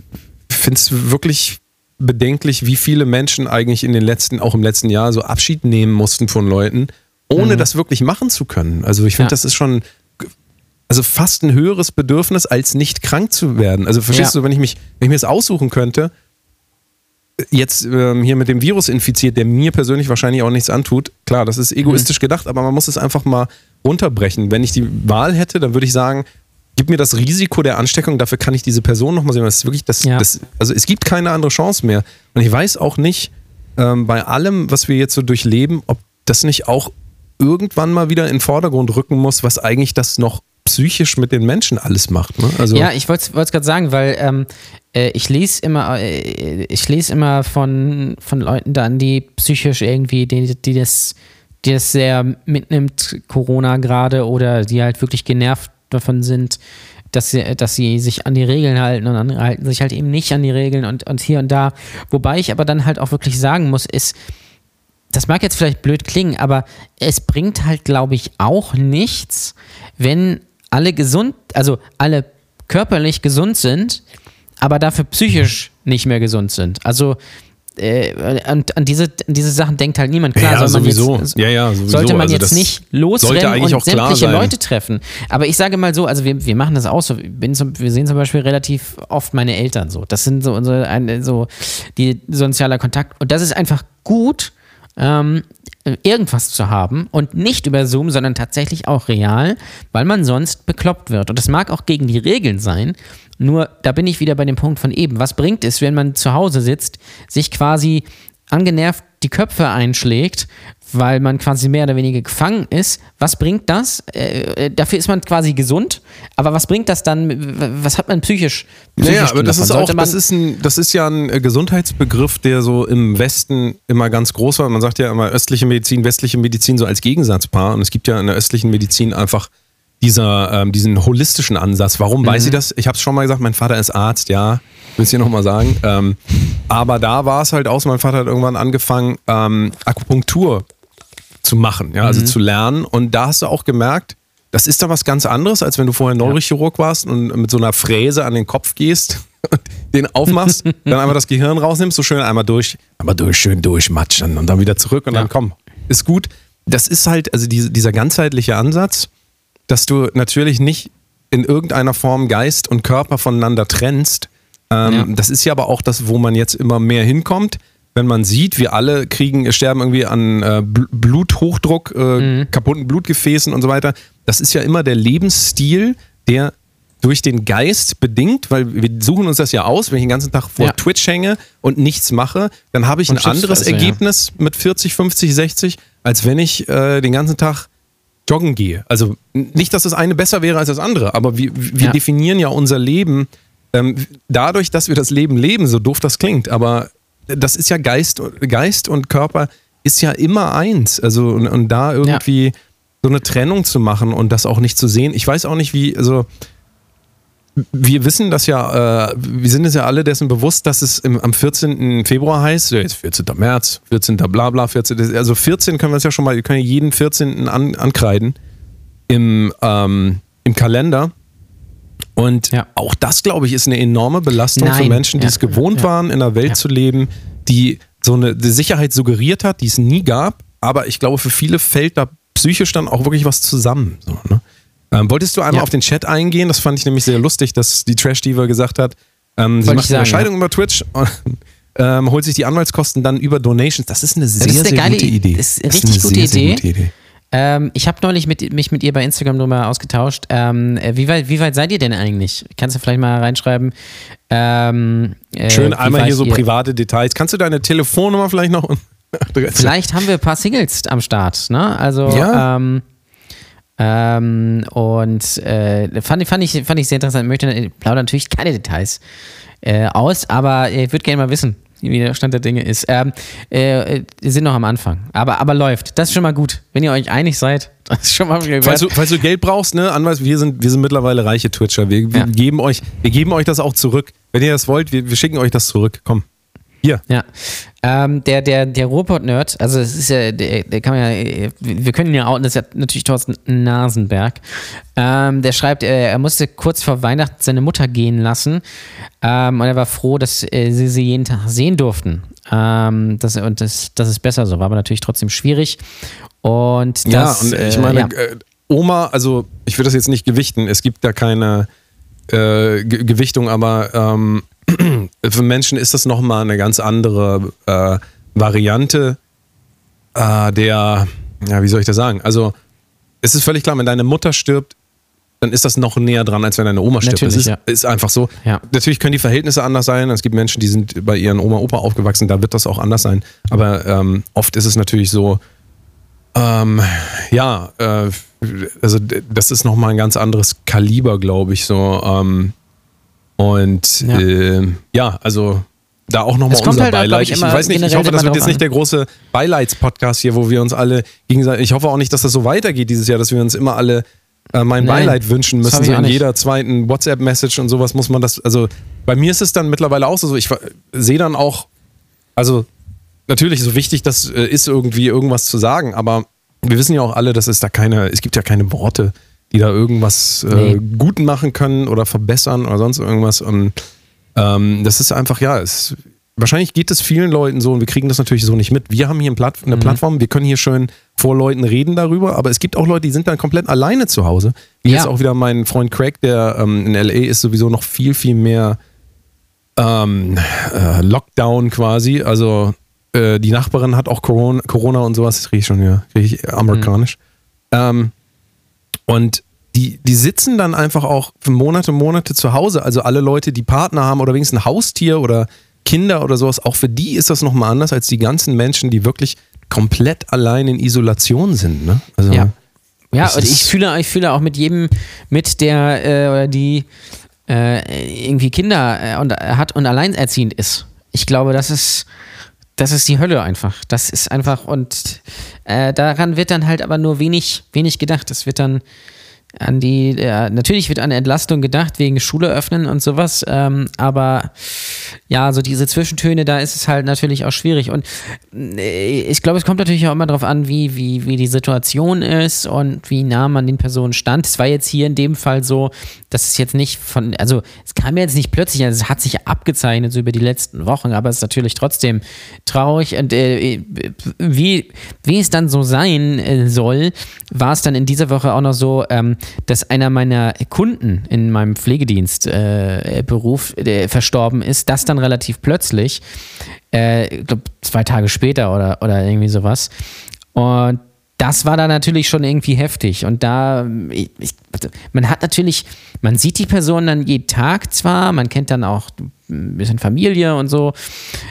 finde es wirklich bedenklich, wie viele Menschen eigentlich in den letzten, auch im letzten Jahr, so Abschied nehmen mussten von Leuten, ohne das wirklich machen zu können. Also ich finde, Ja. das ist schon also fast ein höheres Bedürfnis, als nicht krank zu werden. Also verstehst Ja. du, wenn ich mich, wenn ich mir das aussuchen könnte, jetzt ähm, hier mit dem Virus infiziert, der mir persönlich wahrscheinlich auch nichts antut. Klar, das ist egoistisch Mhm. gedacht, aber man muss es einfach mal runterbrechen. Wenn ich die Wahl hätte, dann würde ich sagen, gib mir das Risiko der Ansteckung, dafür kann ich diese Person nochmal sehen. Das ist wirklich, das, Ja. das, also es gibt keine andere Chance mehr. Und ich weiß auch nicht, ähm, bei allem, was wir jetzt so durchleben, ob das nicht auch irgendwann mal wieder in den Vordergrund rücken muss, was eigentlich das noch psychisch mit den Menschen alles macht. Ne? Also, Ja, ich wollte es gerade sagen, weil ähm, äh, ich lese immer, äh, ich lese immer von, von Leuten dann, die psychisch irgendwie, die, die das, die das sehr mitnimmt, Corona gerade, oder die halt wirklich genervt davon sind, dass sie, dass sie sich an die Regeln halten und andere halten sich halt eben nicht an die Regeln und, und hier und da. Wobei ich aber dann halt auch wirklich sagen muss, ist, das mag jetzt vielleicht blöd klingen, aber es bringt halt, glaube ich, auch nichts, wenn alle gesund, also alle körperlich gesund sind, aber dafür psychisch nicht mehr gesund sind. Also äh, und an diese, an diese Sachen denkt halt niemand. Klar, Ja, sowieso. Jetzt, Ja, ja, sowieso. sollte man Also jetzt nicht losrennen und sämtliche. Leute treffen. Aber ich sage mal so, also wir, wir machen das auch so. Zum, wir sehen zum Beispiel relativ oft meine Eltern so. Das sind so unsere, so die sozialer Kontakt. Und das ist einfach gut, ähm, irgendwas zu haben und nicht über Zoom, sondern tatsächlich auch real, weil man sonst bekloppt wird. Und das mag auch gegen die Regeln sein. Nur da bin ich wieder bei dem Punkt von eben. Was bringt es, wenn man zu Hause sitzt, sich quasi angenervt die Köpfe einschlägt, weil man quasi mehr oder weniger gefangen ist. Was bringt das? Äh, äh, dafür ist man quasi gesund, aber was bringt das dann? Was hat man psychisch? psychisch Naja, aber das davon? ist auch, das ist, ein, das ist ja ein äh, Gesundheitsbegriff, der so im Westen immer ganz groß war. Man sagt ja immer östliche Medizin, westliche Medizin so als Gegensatzpaar. Und es gibt ja in der östlichen Medizin einfach dieser, ähm, diesen holistischen Ansatz. Warum weiß ich das? Ich habe es schon mal gesagt, mein Vater ist Arzt, ja, will ich dir nochmal sagen. Ähm, aber da war es halt aus, mein Vater hat irgendwann angefangen, ähm, Akupunktur zu machen, ja, also zu lernen. Und da hast du auch gemerkt, das ist da was ganz anderes, als wenn du vorher Neurochirurg warst und mit so einer Fräse an den Kopf gehst, den aufmachst, dann einmal das Gehirn rausnimmst, so schön einmal durch, einmal durch, schön durchmatschen und dann wieder zurück und Ja. dann komm, ist gut. Das ist halt, also diese, dieser ganzheitliche Ansatz, dass du natürlich nicht in irgendeiner Form Geist und Körper voneinander trennst. Ähm, Ja. Das ist ja aber auch das, wo man jetzt immer mehr hinkommt. Wenn man sieht, wir alle kriegen, sterben irgendwie an äh, Bl- Bluthochdruck, äh, kaputten Blutgefäßen und so weiter. Das ist ja immer der Lebensstil, der durch den Geist bedingt, weil wir suchen uns das ja aus, wenn ich den ganzen Tag vor Ja. Twitch hänge und nichts mache, dann habe ich Und ein Chips anderes ja. Ergebnis mit 40, 50, 60, als wenn ich äh, den ganzen Tag joggen gehe. Also nicht, dass das eine besser wäre als das andere, aber wir, wir Ja. definieren ja unser Leben ähm, dadurch, dass wir das Leben leben, so doof das klingt, aber das ist ja Geist, Geist und Körper ist ja immer eins. Also und, und da irgendwie so eine Trennung zu machen und das auch nicht zu sehen. Ich weiß auch nicht, wie, also wir wissen das ja, äh, wir sind uns ja alle dessen bewusst, dass es im, am 14. Februar heißt, ja, jetzt 14. März, 14. bla bla, 14. Also 14 können wir es ja schon mal, wir können ja jeden 14. An, ankreiden im, ähm, im Kalender. Und Ja. auch das, glaube ich, ist eine enorme Belastung für Nein. Menschen, die Ja. es gewohnt Ja. waren, in einer Welt zu leben, die so eine Sicherheit suggeriert hat, die es nie gab. Aber ich glaube, für viele fällt da psychisch dann auch wirklich was zusammen. So, ne? ähm, wolltest du einmal auf den Chat eingehen? Das fand ich nämlich sehr lustig, dass die Trash-Diva gesagt hat, ähm, sie macht ich eine sagen, Scheidung über Twitch und ähm, holt sich die Anwaltskosten dann über Donations. Das ist eine sehr, sehr geile gute Idee. das ist eine richtig gute sehr, sehr Idee. gute Idee. Ähm, ich habe neulich mit, mich mit ihr bei Instagram drüber ausgetauscht. Ähm, äh, wie, weit, wie weit seid ihr denn eigentlich? Kannst du vielleicht mal reinschreiben? Ähm, äh, Schön einmal hier so ihr- private Details. Kannst du deine Telefonnummer vielleicht noch? Vielleicht haben wir ein paar Singles am Start, ne? Also, Ja. ähm, ähm, und äh, fand, fand, ich, fand ich sehr interessant. Ich möchte ich plaudere natürlich keine Details äh, aus, aber ich würde gerne mal wissen, wie der Stand der Dinge ist. Ähm, äh, wir sind noch am Anfang, aber, aber läuft. Das ist schon mal gut. Wenn ihr euch einig seid, das ist schon mal viel Falls du, falls du Geld brauchst, ne, Anweis, wir sind, wir sind mittlerweile reiche Twitcher. Wir, wir, Ja. geben euch, wir geben euch das auch zurück. Wenn ihr das wollt, wir, wir schicken euch das zurück. Komm. Hier. Ja, ähm, der, der, der Ruhrpott-Nerd, also es ist ja, der, der kann man ja, wir können ja auch, das ist ja natürlich Thorsten Nasenberg, ähm, der schreibt, äh, er musste kurz vor Weihnachten seine Mutter gehen lassen ähm, und er war froh, dass äh, sie sie jeden Tag sehen durften. Ähm, das, und das, das ist besser so, war aber natürlich trotzdem schwierig. Und das, ja, und ich äh, meine, ja. äh, Oma, also ich würde das jetzt nicht gewichten, es gibt da keine äh, Ge Gewichtung, aber ähm, für Menschen ist das nochmal eine ganz andere äh, Variante äh, der, ja, wie soll ich das sagen? Also, es ist völlig klar, wenn deine Mutter stirbt, dann ist das noch näher dran, als wenn deine Oma stirbt. Natürlich, Das ist, ja. ist einfach so. Ja. Natürlich können die Verhältnisse anders sein. Es gibt Menschen, die sind bei ihren Oma, Opa aufgewachsen, da wird das auch anders sein. Aber ähm, oft ist es natürlich so, ähm, ja, äh, also das ist nochmal ein ganz anderes Kaliber, glaube ich, so. Ähm, und Ja. ja, ja also da auch nochmal unser halt auch, Beileid. ich, Ich, immer weiß nicht, ich hoffe, das wird jetzt drauf nicht der große Beileidspodcast hier, wo wir uns alle gegenseitig. Ich hoffe auch nicht, dass das so weitergeht dieses Jahr, dass wir uns immer alle äh, mein Nein, Beileid wünschen müssen. ich So auch in nicht. jeder zweiten WhatsApp-Message und sowas muss man das. Also bei mir ist es dann mittlerweile auch so, ich sehe dann auch, also natürlich so wichtig, das äh, ist irgendwie irgendwas zu sagen, aber wir wissen ja auch alle, dass es da keine, es gibt ja keine Worte, die da irgendwas äh, Nee. gut machen können oder verbessern oder sonst irgendwas. Und ähm, das ist einfach, ja, es, wahrscheinlich geht es vielen Leuten so und wir kriegen das natürlich so nicht mit. Wir haben hier ein Platt, Mhm. eine Plattform, wir können hier schön vor Leuten reden darüber, aber es gibt auch Leute, die sind dann komplett alleine zu Hause. Wie Ja. jetzt auch wieder mein Freund Craig, der ähm, in LA ist, sowieso noch viel, viel mehr ähm, äh, Lockdown quasi. Also äh, die Nachbarin hat auch Corona, Corona und sowas, das rieche ich schon hier, rieche ich amerikanisch. Ähm, und die, die sitzen dann einfach auch für Monate, Monate zu Hause. Also alle Leute, die Partner haben oder wenigstens ein Haustier oder Kinder oder sowas, auch für die ist das nochmal anders als die ganzen Menschen, die wirklich komplett allein in Isolation sind. Ne? Also, Ja. Ja, und ich fühle, ich fühle auch mit jedem mit, der äh, oder die äh, irgendwie Kinder äh, und, hat und alleinerziehend ist. Ich glaube, das ist, das ist die Hölle einfach. Das ist einfach und äh, daran wird dann halt aber nur wenig, wenig gedacht. Es wird dann an die, ja, natürlich wird an Entlastung gedacht, wegen Schule öffnen und sowas, ähm, aber ja, so diese Zwischentöne, da ist es halt natürlich auch schwierig. Und äh, ich glaube, es kommt natürlich auch immer darauf an, wie, wie, wie die Situation ist und wie nah man den Personen stand. Es war jetzt hier in dem Fall so, dass es jetzt nicht von, also es kam jetzt nicht plötzlich, also es hat sich abgezeichnet so über die letzten Wochen, aber es ist natürlich trotzdem traurig. Und äh, wie, wie es dann so sein äh, soll, war es dann in dieser Woche auch noch so, ähm, dass einer meiner Kunden in meinem Pflegedienst äh, Beruf äh, verstorben ist, das dann relativ plötzlich, äh, ich glaube zwei Tage später oder, oder irgendwie sowas. Und das war dann natürlich schon irgendwie heftig. Und da, ich, ich, man hat natürlich, man sieht die Person dann jeden Tag zwar, man kennt dann auch ein bisschen Familie und so,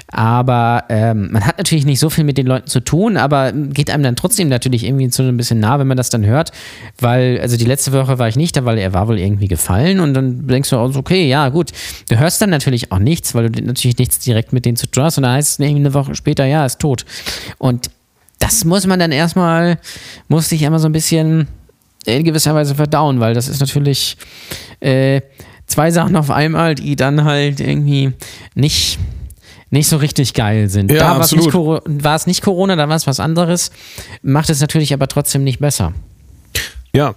aber ähm, man hat natürlich nicht so viel mit den Leuten zu tun, aber geht einem dann trotzdem natürlich irgendwie so ein bisschen nah, wenn man das dann hört, weil, also die letzte Woche war ich nicht da, weil er war wohl irgendwie gefallen und dann denkst du auch so, okay, ja gut, du hörst dann natürlich auch nichts, weil du natürlich nichts direkt mit denen zu tun hast und dann heißt es irgendwie eine Woche später, ja, ist tot. Und das muss man dann erstmal, musste ich einmal so ein bisschen in gewisser Weise verdauen, weil das ist natürlich äh, zwei Sachen auf einmal, die dann halt irgendwie nicht, nicht so richtig geil sind. Ja, da war es nicht, Corona, da war es was anderes, macht es natürlich aber trotzdem nicht besser. Ja,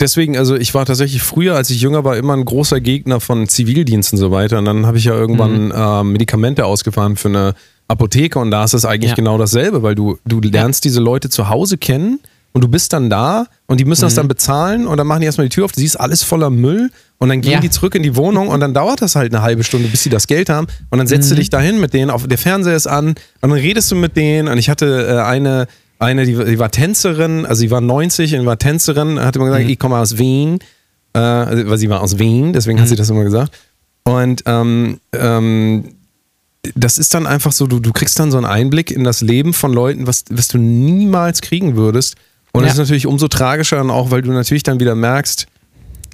deswegen, also ich war tatsächlich früher, als ich jünger war, immer ein großer Gegner von Zivildiensten und so weiter. Und dann habe ich ja irgendwann Mhm. ähm, Medikamente ausgefahren für eine Apotheke und da ist es eigentlich Ja. genau dasselbe, weil du, du lernst diese Leute zu Hause kennen und du bist dann da und die müssen Mhm. das dann bezahlen und dann machen die erstmal die Tür auf, du siehst alles voller Müll und dann gehen Ja. die zurück in die Wohnung und dann dauert das halt eine halbe Stunde, bis sie das Geld haben und dann setzt du Mhm. dich dahin mit denen, auf, der Fernseher ist an und dann redest du mit denen und ich hatte äh, eine, eine die, die war Tänzerin, also sie war 90 und war Tänzerin, hat immer Mhm. gesagt, ich komme aus Wien, äh, weil sie war aus Wien, deswegen hat Mhm. sie das immer gesagt und ähm, ähm, das ist dann einfach so, du, du kriegst dann so einen Einblick in das Leben von Leuten, was, was du niemals kriegen würdest. Und Ja. das ist natürlich umso tragischer dann auch, weil du natürlich dann wieder merkst,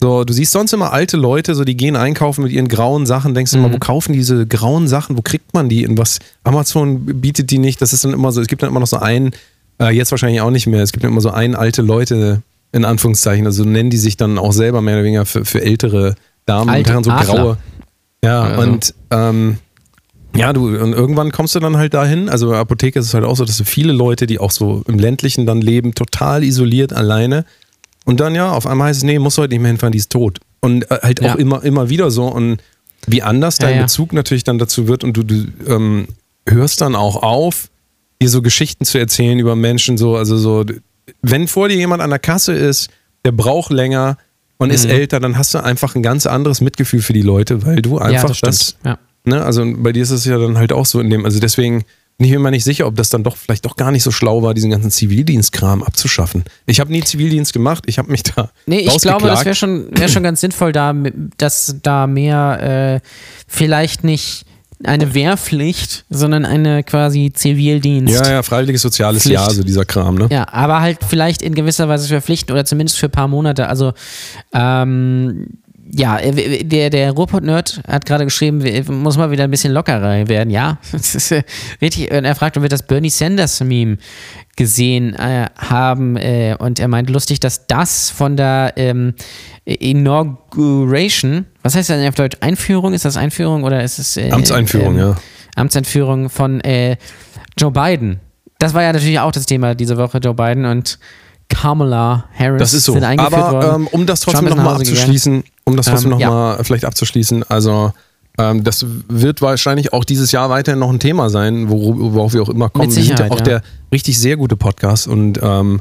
so, du siehst sonst immer alte Leute, so die gehen einkaufen mit ihren grauen Sachen, denkst du immer, wo kaufen diese grauen Sachen, wo kriegt man die? In was? Amazon bietet die nicht, das ist dann immer so, es gibt dann immer noch so einen, äh, jetzt wahrscheinlich auch nicht mehr, es gibt dann immer so einen alte Leute, in Anführungszeichen, also nennen die sich dann auch selber mehr oder weniger für, für ältere Damen Alte und Herren, so Adler. graue. Ja, Also. und ähm, ja, du, und irgendwann kommst du dann halt dahin. Also bei Apotheke ist es halt auch so, dass du viele Leute, die auch so im ländlichen dann leben, total isoliert, alleine. Und dann ja, auf einmal heißt es, nee, musst du heute nicht mehr hinfahren, die ist tot. Und äh, halt Ja. auch immer, immer wieder so. Und wie anders Ja, dein ja. Bezug natürlich dann dazu wird und du, du ähm, hörst dann auch auf, dir so Geschichten zu erzählen über Menschen, so, also so, wenn vor dir jemand an der Kasse ist, der braucht länger, und ist älter, dann hast du einfach ein ganz anderes Mitgefühl für die Leute, weil du einfach das das. Ja. Ne, also bei dir ist es ja dann halt auch so in dem, also deswegen bin ich mir immer nicht sicher, ob das dann doch vielleicht doch gar nicht so schlau war, diesen ganzen Zivildienstkram abzuschaffen. Ich habe nie Zivildienst gemacht, ich habe mich da Nee, ich glaube, das wäre schon, wär schon ganz sinnvoll, da, dass da mehr äh, vielleicht nicht eine Wehrpflicht, sondern eine quasi Zivildienst. Ja, ja, freiwilliges soziales Pflicht. Jahr, so dieser Kram, ne? Ja, aber halt vielleicht in gewisser Weise verpflichten oder zumindest für ein paar Monate. Also, ähm, ja, äh, der, der Ruhrpott-Nerd hat gerade geschrieben, muss mal wieder ein bisschen lockerer werden. Ja, das ist äh, richtig. Und er fragt, ob wir das Bernie Sanders-Meme gesehen äh, haben. Äh, und er meint lustig, dass das von der ähm, Inauguration, was heißt das denn auf Deutsch? Einführung? Ist das Einführung oder ist es. Äh, Amtseinführung, ja. Amtseinführung von äh, Joe Biden. Das war ja natürlich auch das Thema diese Woche, Joe Biden und Kamala Harris Das ist so. sind eingeführt Aber ähm, um das trotzdem nochmal Hause gegangen. abzuschließen, um das trotzdem Ähm, ja. nochmal vielleicht abzuschließen, also ähm, das wird wahrscheinlich auch dieses Jahr weiterhin noch ein Thema sein, wor- worauf wir auch immer kommen. Mit wir sind ja auch ja. der richtig sehr gute Podcast und ähm,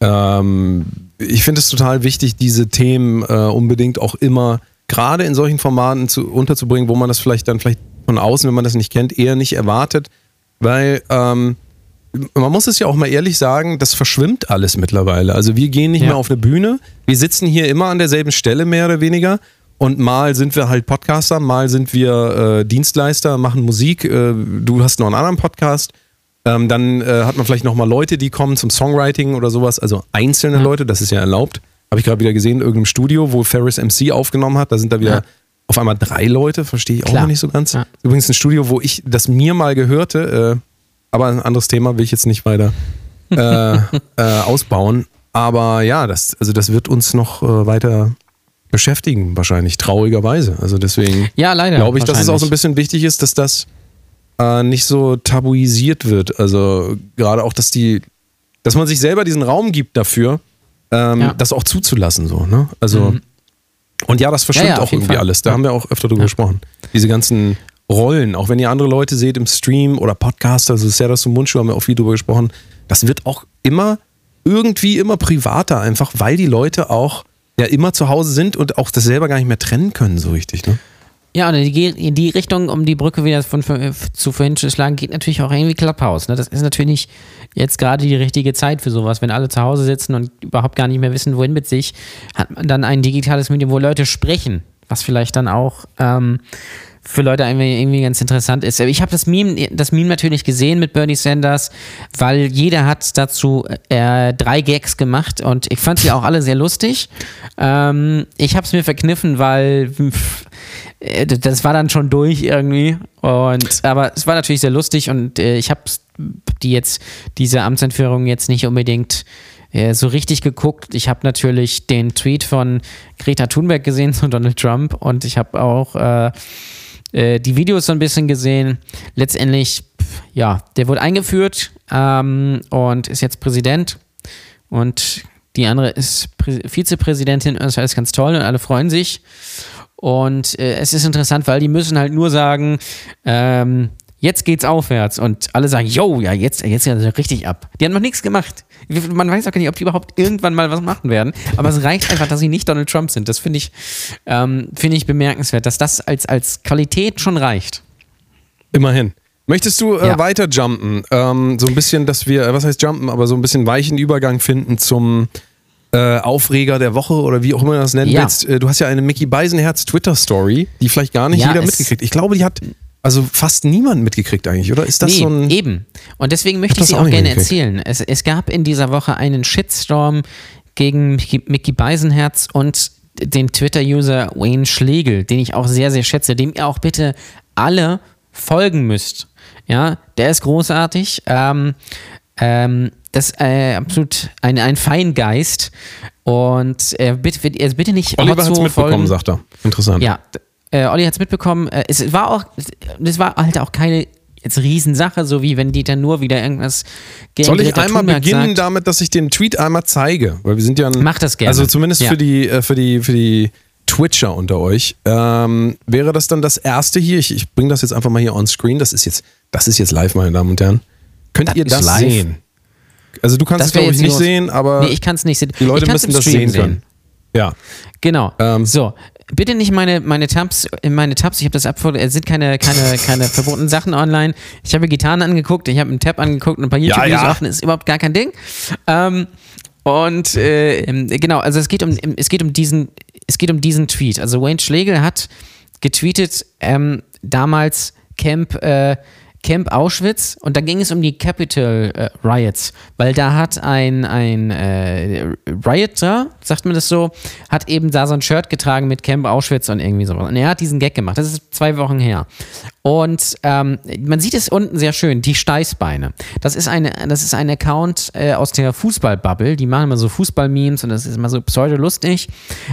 ähm, ich finde es total wichtig, diese Themen äh, unbedingt auch immer gerade in solchen Formaten zu, unterzubringen, wo man das vielleicht dann vielleicht von außen, wenn man das nicht kennt, eher nicht erwartet, weil ähm, man muss es ja auch mal ehrlich sagen, das verschwimmt alles mittlerweile. Also wir gehen nicht Ja. mehr auf eine Bühne, wir sitzen hier immer an derselben Stelle mehr oder weniger und mal sind wir halt Podcaster, mal sind wir äh, Dienstleister, machen Musik, äh, du hast noch einen anderen Podcast. Ähm, dann äh, hat man vielleicht noch mal Leute, die kommen zum Songwriting oder sowas, also einzelne Ja. Leute, das ist ja erlaubt. Habe ich gerade wieder gesehen in irgendeinem Studio, wo Ferris MC aufgenommen hat, da sind da wieder Ja. auf einmal drei Leute, verstehe ich auch Klar. noch nicht so ganz. Ja. Übrigens ein Studio, wo ich das mir mal gehörte, äh, aber ein anderes Thema will ich jetzt nicht weiter äh, äh, ausbauen. Aber ja, das, also das wird uns noch äh, weiter beschäftigen, wahrscheinlich, traurigerweise. Also deswegen ja, glaube ich, dass es auch so ein bisschen wichtig ist, dass das äh, nicht so tabuisiert wird. Also gerade auch, dass die, dass man sich selber diesen Raum gibt dafür, ähm, Ja. das auch zuzulassen. So, ne? Also und ja, das verschwimmt Ja, ja, auch irgendwie Fall. alles. Da haben wir auch öfter drüber gesprochen. Diese ganzen Rollen, auch wenn ihr andere Leute seht im Stream oder Podcast, also Serdas zum Mundschuh haben wir auch viel drüber gesprochen, das wird auch immer irgendwie immer privater, einfach weil die Leute auch ja immer zu Hause sind und auch das selber gar nicht mehr trennen können, so richtig. Ne? Ja, und die, die Richtung, um die Brücke wieder von, zu vorhin zu schlagen, geht natürlich auch irgendwie Clubhouse. Ne? Das ist natürlich jetzt gerade die richtige Zeit für sowas. Wenn alle zu Hause sitzen und überhaupt gar nicht mehr wissen, wohin mit sich, hat man dann ein digitales Medium, wo Leute sprechen, was vielleicht dann auch ähm, für Leute irgendwie, ganz interessant ist. Ich habe das Meme, das Meme natürlich gesehen mit Bernie Sanders, weil jeder hat dazu äh, drei Gags gemacht und ich fand sie auch alle sehr lustig. Ähm, ich habe es mir verkniffen, weil pff, äh, das war dann schon durch irgendwie. Und aber es war natürlich sehr lustig und äh, ich habe die jetzt diese Amtsentführung jetzt nicht unbedingt äh, so richtig geguckt. Ich habe natürlich den Tweet von Greta Thunberg gesehen zu Donald Trump und ich habe auch äh, äh, die Videos so ein bisschen gesehen. Letztendlich, ja, der wurde eingeführt ähm, und ist jetzt Präsident und die andere ist Prä Vizepräsidentin. Das ist alles ganz toll und alle freuen sich. Und äh, es ist interessant, weil die müssen halt nur sagen, ähm, jetzt geht's aufwärts. Und alle sagen, yo, ja, jetzt, jetzt ja richtig ab. Die haben noch nichts gemacht. Man weiß auch gar nicht, ob die überhaupt irgendwann mal was machen werden. Aber es reicht einfach, dass sie nicht Donald Trump sind. Das finde ich, ähm, finde ich bemerkenswert, dass das als, als Qualität schon reicht. Immerhin. Möchtest du äh, Ja. weiter jumpen? Ähm, so ein bisschen, dass wir, äh, was heißt jumpen, aber so ein bisschen weichen Übergang finden zum äh, Aufreger der Woche oder wie auch immer du das nennen Ja. willst. Äh, du hast ja eine Mickey Beisenherz Twitter-Story, die vielleicht gar nicht Ja, jeder mitgekriegt. Ich glaube, die hat also fast niemand mitgekriegt eigentlich, oder? Ist das nee, so ein. eben. Und deswegen möchte ich sie auch auch gerne erzählen. Es, es gab in dieser Woche einen Shitstorm gegen Mickey, Beisenherz und den Twitter-User Wayne Schlegel, den ich auch sehr, sehr schätze, dem ihr auch bitte alle folgen müsst. Ja, der ist großartig. Ähm, ähm, das ist äh, absolut ein, ein Feingeist. Und äh, bitte, also bitte nicht Oliver hat es mitbekommen, folgen. sagt er. Interessant. Ja, äh, Olli hat es mitbekommen. Äh, es war auch, es war halt auch keine jetzt Riesensache, so wie wenn Dieter nur wieder irgendwas gegen Soll ich Greta einmal Thunberg beginnen sagt. damit, dass ich den Tweet einmal zeige? Weil wir sind ja ein, Mach das gerne. Also zumindest Ja. für die, äh, für die, für die Twitcher unter euch. Ähm, wäre das dann das erste hier? Ich, ich bringe das jetzt einfach mal hier on screen. Das ist jetzt, das ist jetzt live, meine Damen und Herren. Könnt Das ihr das live. sehen? Also du kannst Das es, glaube ich, nicht sehen, aber Nee, ich kann es nicht sehen. die Leute müssen das sehen können. Ja. Genau. Ähm. so. Bitte nicht meine, meine Tabs, meine Tabs, ich habe das abgefordert, es sind keine, keine, keine verbotenen Sachen online. Ich habe Gitarren angeguckt, ich habe einen Tab angeguckt und ein paar YouTube-Videos ja. offen, ist überhaupt gar kein Ding. Ähm, und äh, ähm, genau, also es geht um, es geht um diesen, es geht um diesen Tweet. Also Wayne Schlegel hat getweetet, ähm, damals Camp, äh, Camp Auschwitz und da ging es um die Capital äh, Riots, weil da hat ein, ein äh, Rioter, sagt man das so, hat eben da so ein Shirt getragen mit Camp Auschwitz und irgendwie sowas. Und er hat diesen Gag gemacht. Das ist zwei Wochen her. Und ähm, man sieht es unten sehr schön, die Steißbeine. Das ist, eine, das ist ein Account äh, aus der Fußballbubble. Die machen immer so Fußballmemes und das ist immer so pseudo-lustig.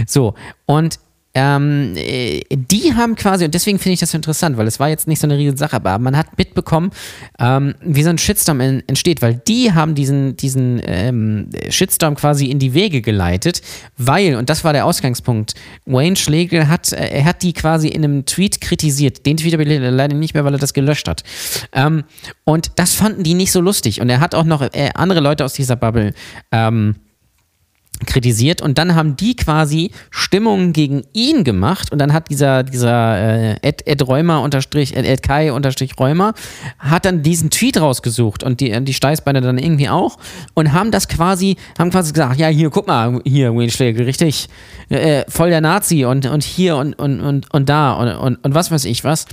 So, und ähm, äh, die haben quasi, und deswegen finde ich das so interessant, weil es war jetzt nicht so eine riesige Sache, aber man hat mitbekommen, ähm, wie so ein Shitstorm en- entsteht, weil die haben diesen, diesen ähm, Shitstorm quasi in die Wege geleitet, weil, und das war der Ausgangspunkt, Wayne Schlegel hat, äh, er hat die quasi in einem Tweet kritisiert. Den Tweet habe ich leider nicht mehr, weil er das gelöscht hat. Ähm, und das fanden die nicht so lustig. Und er hat auch noch äh, andere Leute aus dieser Bubble ähm, kritisiert und dann haben die quasi Stimmungen gegen ihn gemacht und dann hat dieser dieser äh, Ed, Ed Räumer unterstrich Ed, Ed Kai unterstrich Räumer hat dann diesen Tweet rausgesucht und die die Steißbeine dann irgendwie auch und haben das quasi haben quasi gesagt ja hier guck mal hier Wayne Schlegel richtig äh, voll der Nazi und und hier und und und, und da und, und und was weiß ich was.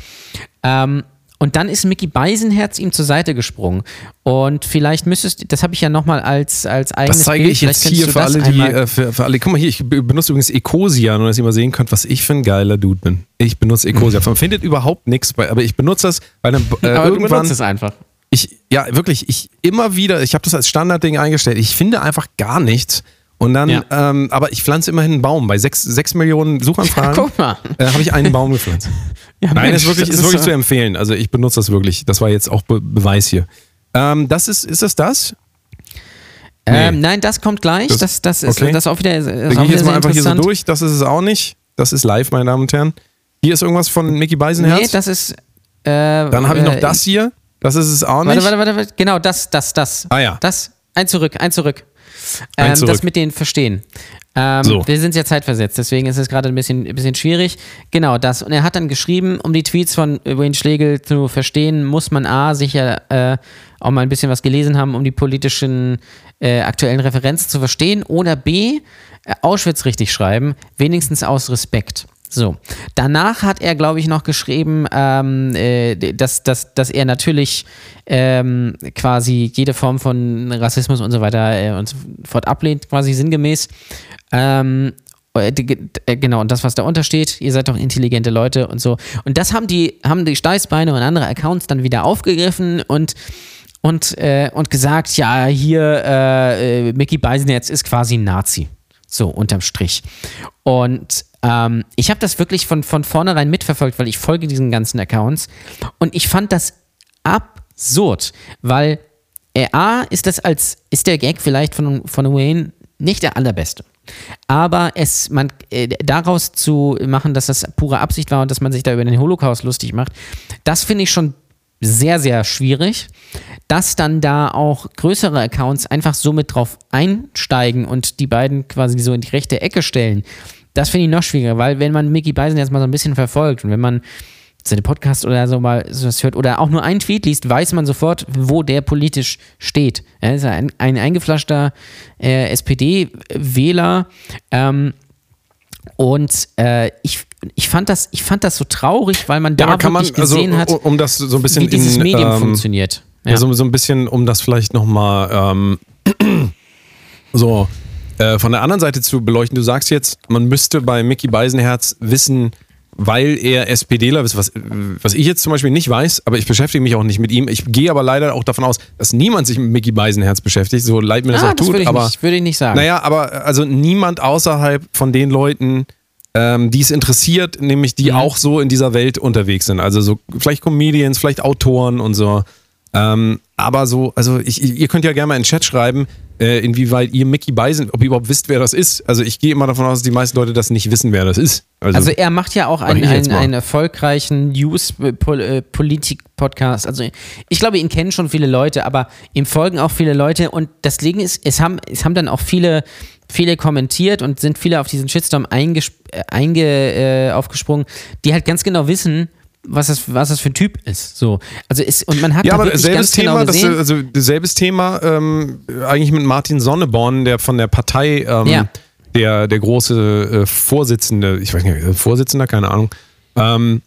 Ähm, und dann ist Mickey Beisenherz ihm zur Seite gesprungen. Und vielleicht müsstest du, das habe ich ja nochmal als, als eigenes Das zeige Bild. ich vielleicht jetzt hier für du alle, die, äh, für, für alle. Guck mal hier, ich be- benutze übrigens Ecosia, nur dass ihr mal sehen könnt, was ich für ein geiler Dude bin. Ich benutze Ecosia. Man findet überhaupt nichts bei, aber ich benutze das bei einem äh, Aber du irgendwann. benutzt es einfach. Ich, ja, wirklich, ich immer wieder, ich habe das als Standardding eingestellt. Ich finde einfach gar nichts. Und dann, Ja. ähm, aber ich pflanze immerhin einen Baum. Bei sechs, sechs Millionen Suchanfragen Guck mal. äh, habe ich einen Baum gepflanzt. Ja, Nein, Mensch, ist wirklich, das ist wirklich so- zu empfehlen. Also ich benutze das wirklich. Das war jetzt auch Be Beweis hier. Ähm, das ist, ist das das? Ähm, Nee. nein, das kommt gleich. Das, Das- das ist okay. das auch wieder, das ist Da auch gehe ich jetzt mal einfach hier so durch. Das ist es auch nicht. Das ist live, meine Damen und Herren. Hier ist irgendwas von Mickey Beisenherz. Nee, das ist. Äh, Dann habe ich noch äh, das hier. Das ist es auch nicht. Warte, warte, warte. Genau, das, das, das. Ah ja. Das. Ein zurück, ein zurück. Ähm. Das mit den Verstehen. Ähm, So. Wir sind ja zeitversetzt, deswegen ist es gerade ein bisschen, ein bisschen schwierig. Genau das. Und er hat dann geschrieben, um die Tweets von Wayne Schlegel zu verstehen, muss man A, sicher äh, auch mal ein bisschen was gelesen haben, um die politischen äh, aktuellen Referenzen zu verstehen. Oder B, äh, Auschwitz richtig schreiben, wenigstens aus Respekt. So. Danach hat er, glaube ich, noch geschrieben, ähm, äh, dass, dass, dass er natürlich ähm, quasi jede Form von Rassismus und so weiter äh, und so fort ablehnt, quasi sinngemäß. Ähm, äh, äh, Genau, und das, was da untersteht, ihr seid doch intelligente Leute und so. Und das haben die, haben die Steißbeine und andere Accounts dann wieder aufgegriffen und, und, äh, und gesagt, ja, hier, äh, äh, Mickey Beisenherz ist quasi ein Nazi. So, unterm Strich. Und ähm, ich habe das wirklich von, von vornherein mitverfolgt, weil ich folge diesen ganzen Accounts. Und ich fand das absurd, weil A, ist das als, ist der Gag vielleicht von, von Wayne nicht der allerbeste. Aber es, man, äh, daraus zu machen, dass das pure Absicht war und dass man sich da über den Holocaust lustig macht, das finde ich schon sehr, sehr schwierig, dass dann da auch größere Accounts einfach so mit drauf einsteigen und die beiden quasi so in die rechte Ecke stellen. Das finde ich noch schwieriger, weil wenn man Mickey Beisen jetzt mal so ein bisschen verfolgt und wenn man seine Podcast oder so mal sowas hört oder auch nur einen Tweet liest, weiß man sofort, wo der politisch steht. Er ist ein, ein eingefleischter äh, SPD-Wähler. Ähm, und äh, ich, ich, fand das, ich fand das so traurig, weil man da aber kann man, wirklich gesehen also, hat, um- das so ein bisschen wie dieses in, Medium ähm, funktioniert. Ja. so, so ein bisschen, um das vielleicht nochmal ähm, so äh, von der anderen Seite zu beleuchten. Du sagst jetzt, man müsste bei Mickey Beisenherz wissen, weil er SPDler ist, was, was ich jetzt zum Beispiel nicht weiß, aber ich beschäftige mich auch nicht mit ihm. Ich gehe aber leider auch davon aus, dass niemand sich mit Mickey Beisenherz beschäftigt, so leid mir das ah, auch das tut. würde ich, aber nicht, würde ich nicht sagen. naja, aber also niemand außerhalb von den Leuten, ähm, die es interessiert, nämlich die Mhm. auch so in dieser Welt unterwegs sind. Also so vielleicht Comedians, vielleicht Autoren und so. Ähm, aber so, also ich, ihr könnt ja gerne mal in den Chat schreiben, äh, inwieweit ihr Mickey Beisen, ob ihr überhaupt wisst, wer das ist. Also ich gehe immer davon aus, dass die meisten Leute das nicht wissen, wer das ist. Also, Also er macht ja auch einen, einen, einen erfolgreichen News-Politik-Podcast. Also ich glaube, ihn kennen schon viele Leute, aber ihm folgen auch viele Leute und das Ding ist, es haben, es haben dann auch viele viele kommentiert und sind viele auf diesen Shitstorm äh, einge, äh, aufgesprungen, die halt ganz genau wissen, was das, was das für ein Typ ist. So. Also ist, und man hat Ja, aber selbes ganz Thema, genau das, also selbes Thema ähm, eigentlich mit Martin Sonneborn, der von der Partei, ähm, Ja. der, der große äh, Vorsitzende, ich weiß nicht, Vorsitzender, keine Ahnung. Ähm,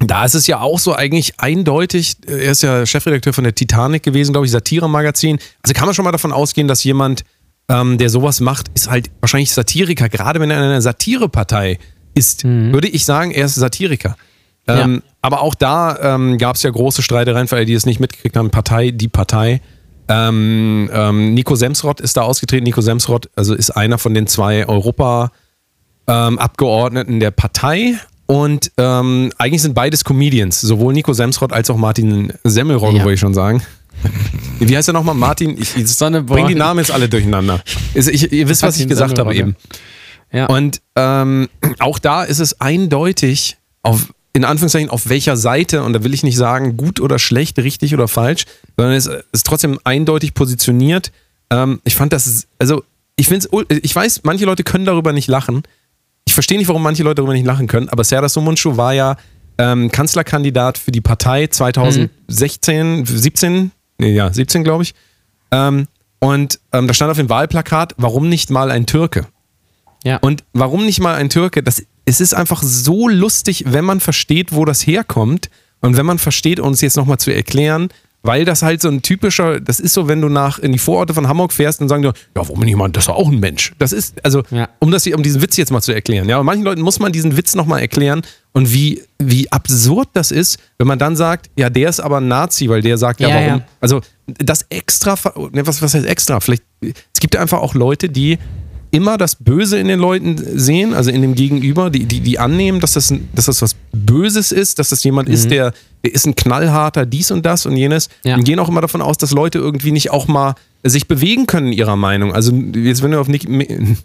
da ist es ja auch so eigentlich eindeutig, äh, er ist ja Chefredakteur von der Titanic gewesen, glaube ich, Satire-Magazin. Also kann man schon mal davon ausgehen, dass jemand, ähm, der sowas macht, ist halt wahrscheinlich Satiriker. Gerade wenn er in einer Satirepartei ist, würde ich sagen, er ist Satiriker. Ähm, Ja. Aber auch da ähm, gab es ja große Streitereien, für alle, die es nicht mitgekriegt haben. Partei, die Partei. Ähm, ähm, Nico Semsrott ist da ausgetreten. Nico Semsrott also ist einer von den zwei Europa-Abgeordneten der Partei. Und ähm, eigentlich sind beides Comedians, sowohl Nico Semsrott als auch Martin Semmelrogge, Ja. wollte ich schon sagen. Wie heißt er nochmal? Martin? Ich, ich bring die Namen jetzt alle durcheinander. Ich, ihr wisst, was ich Martin gesagt habe eben. Ja. Und ähm, auch da ist es eindeutig, auf, in Anführungszeichen, auf welcher Seite, und da will ich nicht sagen, gut oder schlecht, richtig oder falsch, sondern es ist trotzdem eindeutig positioniert. Ähm, ich fand das, also ich finde ich weiß, manche Leute können darüber nicht lachen. Ich verstehe nicht, warum manche Leute darüber nicht lachen können, aber Serdar Somuncu war ja ähm, Kanzlerkandidat für die Partei 2016, 17, nee, ja, 17 glaube ich. Ähm, und ähm, da stand auf dem Wahlplakat, warum nicht mal ein Türke? ja. Und warum nicht mal ein Türke? Das, es ist einfach so lustig, wenn man versteht, wo das herkommt und wenn man versteht, es jetzt nochmal zu erklären, weil das halt so ein typischer, das ist so, wenn du nach in die Vororte von Hamburg fährst und sagen dir, ja, warum nicht mal, das ist auch ein Mensch. Das ist, also, Ja. um das um diesen Witz jetzt mal zu erklären. Ja, aber manchen Leuten muss man diesen Witz nochmal erklären und wie, wie absurd das ist, wenn man dann sagt, ja, der ist aber ein Nazi, weil der sagt, ja, Ja, warum? ja. Also, das extra, ne, was, was heißt extra? Vielleicht, es gibt einfach auch Leute, die immer das Böse in den Leuten sehen, also in dem Gegenüber, die, die, die annehmen, dass das, dass das was Böses ist, dass das jemand ist, der, der ist ein knallharter dies und das und jenes Ja. und gehen auch immer davon aus, dass Leute irgendwie nicht auch mal sich bewegen können in ihrer Meinung. Also jetzt, wenn du auf Nick,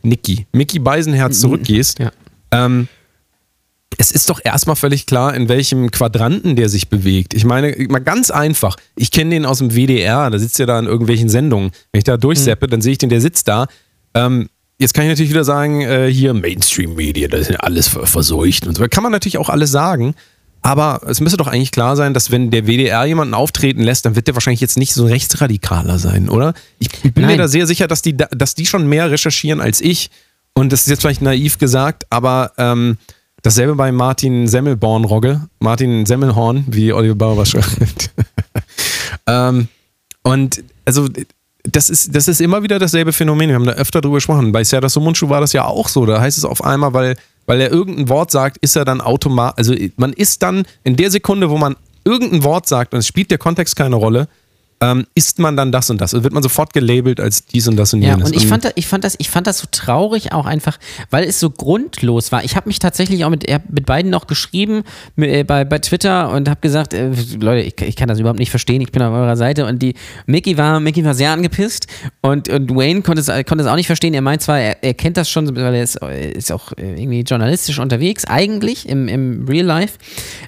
Nicky, Mickey Beisenherz zurückgehst, Ja. ähm, es ist doch erstmal völlig klar, in welchem Quadranten der sich bewegt. Ich meine, mal ganz einfach. Ich kenne den aus dem WDR, da sitzt er da in irgendwelchen Sendungen. Wenn ich da durchseppe, dann sehe ich den, der sitzt da. Ähm, jetzt kann ich natürlich wieder sagen, äh, hier Mainstream-Media, das ist ja alles ver- verseucht und so. Kann man natürlich auch alles sagen. Aber es müsste doch eigentlich klar sein, dass wenn der WDR jemanden auftreten lässt, dann wird der wahrscheinlich jetzt nicht so rechtsradikaler sein, oder? Ich, ich bin mir Nein. da sehr sicher, dass die, da- dass die schon mehr recherchieren als ich. Und das ist jetzt vielleicht naiv gesagt, aber ähm, dasselbe bei Martin Semmelborn-Rogge, Martin Semmelhorn, wie Oliver Bauer schreibt. ähm, und also das ist, das ist immer wieder dasselbe Phänomen. Wir haben da öfter drüber gesprochen. Bei Serdar Somuncu war das ja auch so. Da heißt es auf einmal, weil, weil er irgendein Wort sagt, ist er dann automatisch, also man ist dann in der Sekunde, wo man irgendein Wort sagt und es spielt der Kontext keine Rolle, ähm, ist man dann das und das. Also wird man sofort gelabelt als dies und das und Ja, jenes. und ich fand, das, ich, fand das, ich fand das so traurig auch einfach, weil es so grundlos war. Ich habe mich tatsächlich auch mit, mit beiden noch geschrieben äh, bei, bei Twitter und habe gesagt, äh, Leute, ich, ich kann das überhaupt nicht verstehen, ich bin auf eurer Seite. Und die Mickey war, Mickey war sehr angepisst und, und Wayne konnte es, konnte es auch nicht verstehen. Er meint zwar, er, er kennt das schon, weil er ist, ist auch äh, irgendwie journalistisch unterwegs, eigentlich im, im Real Life.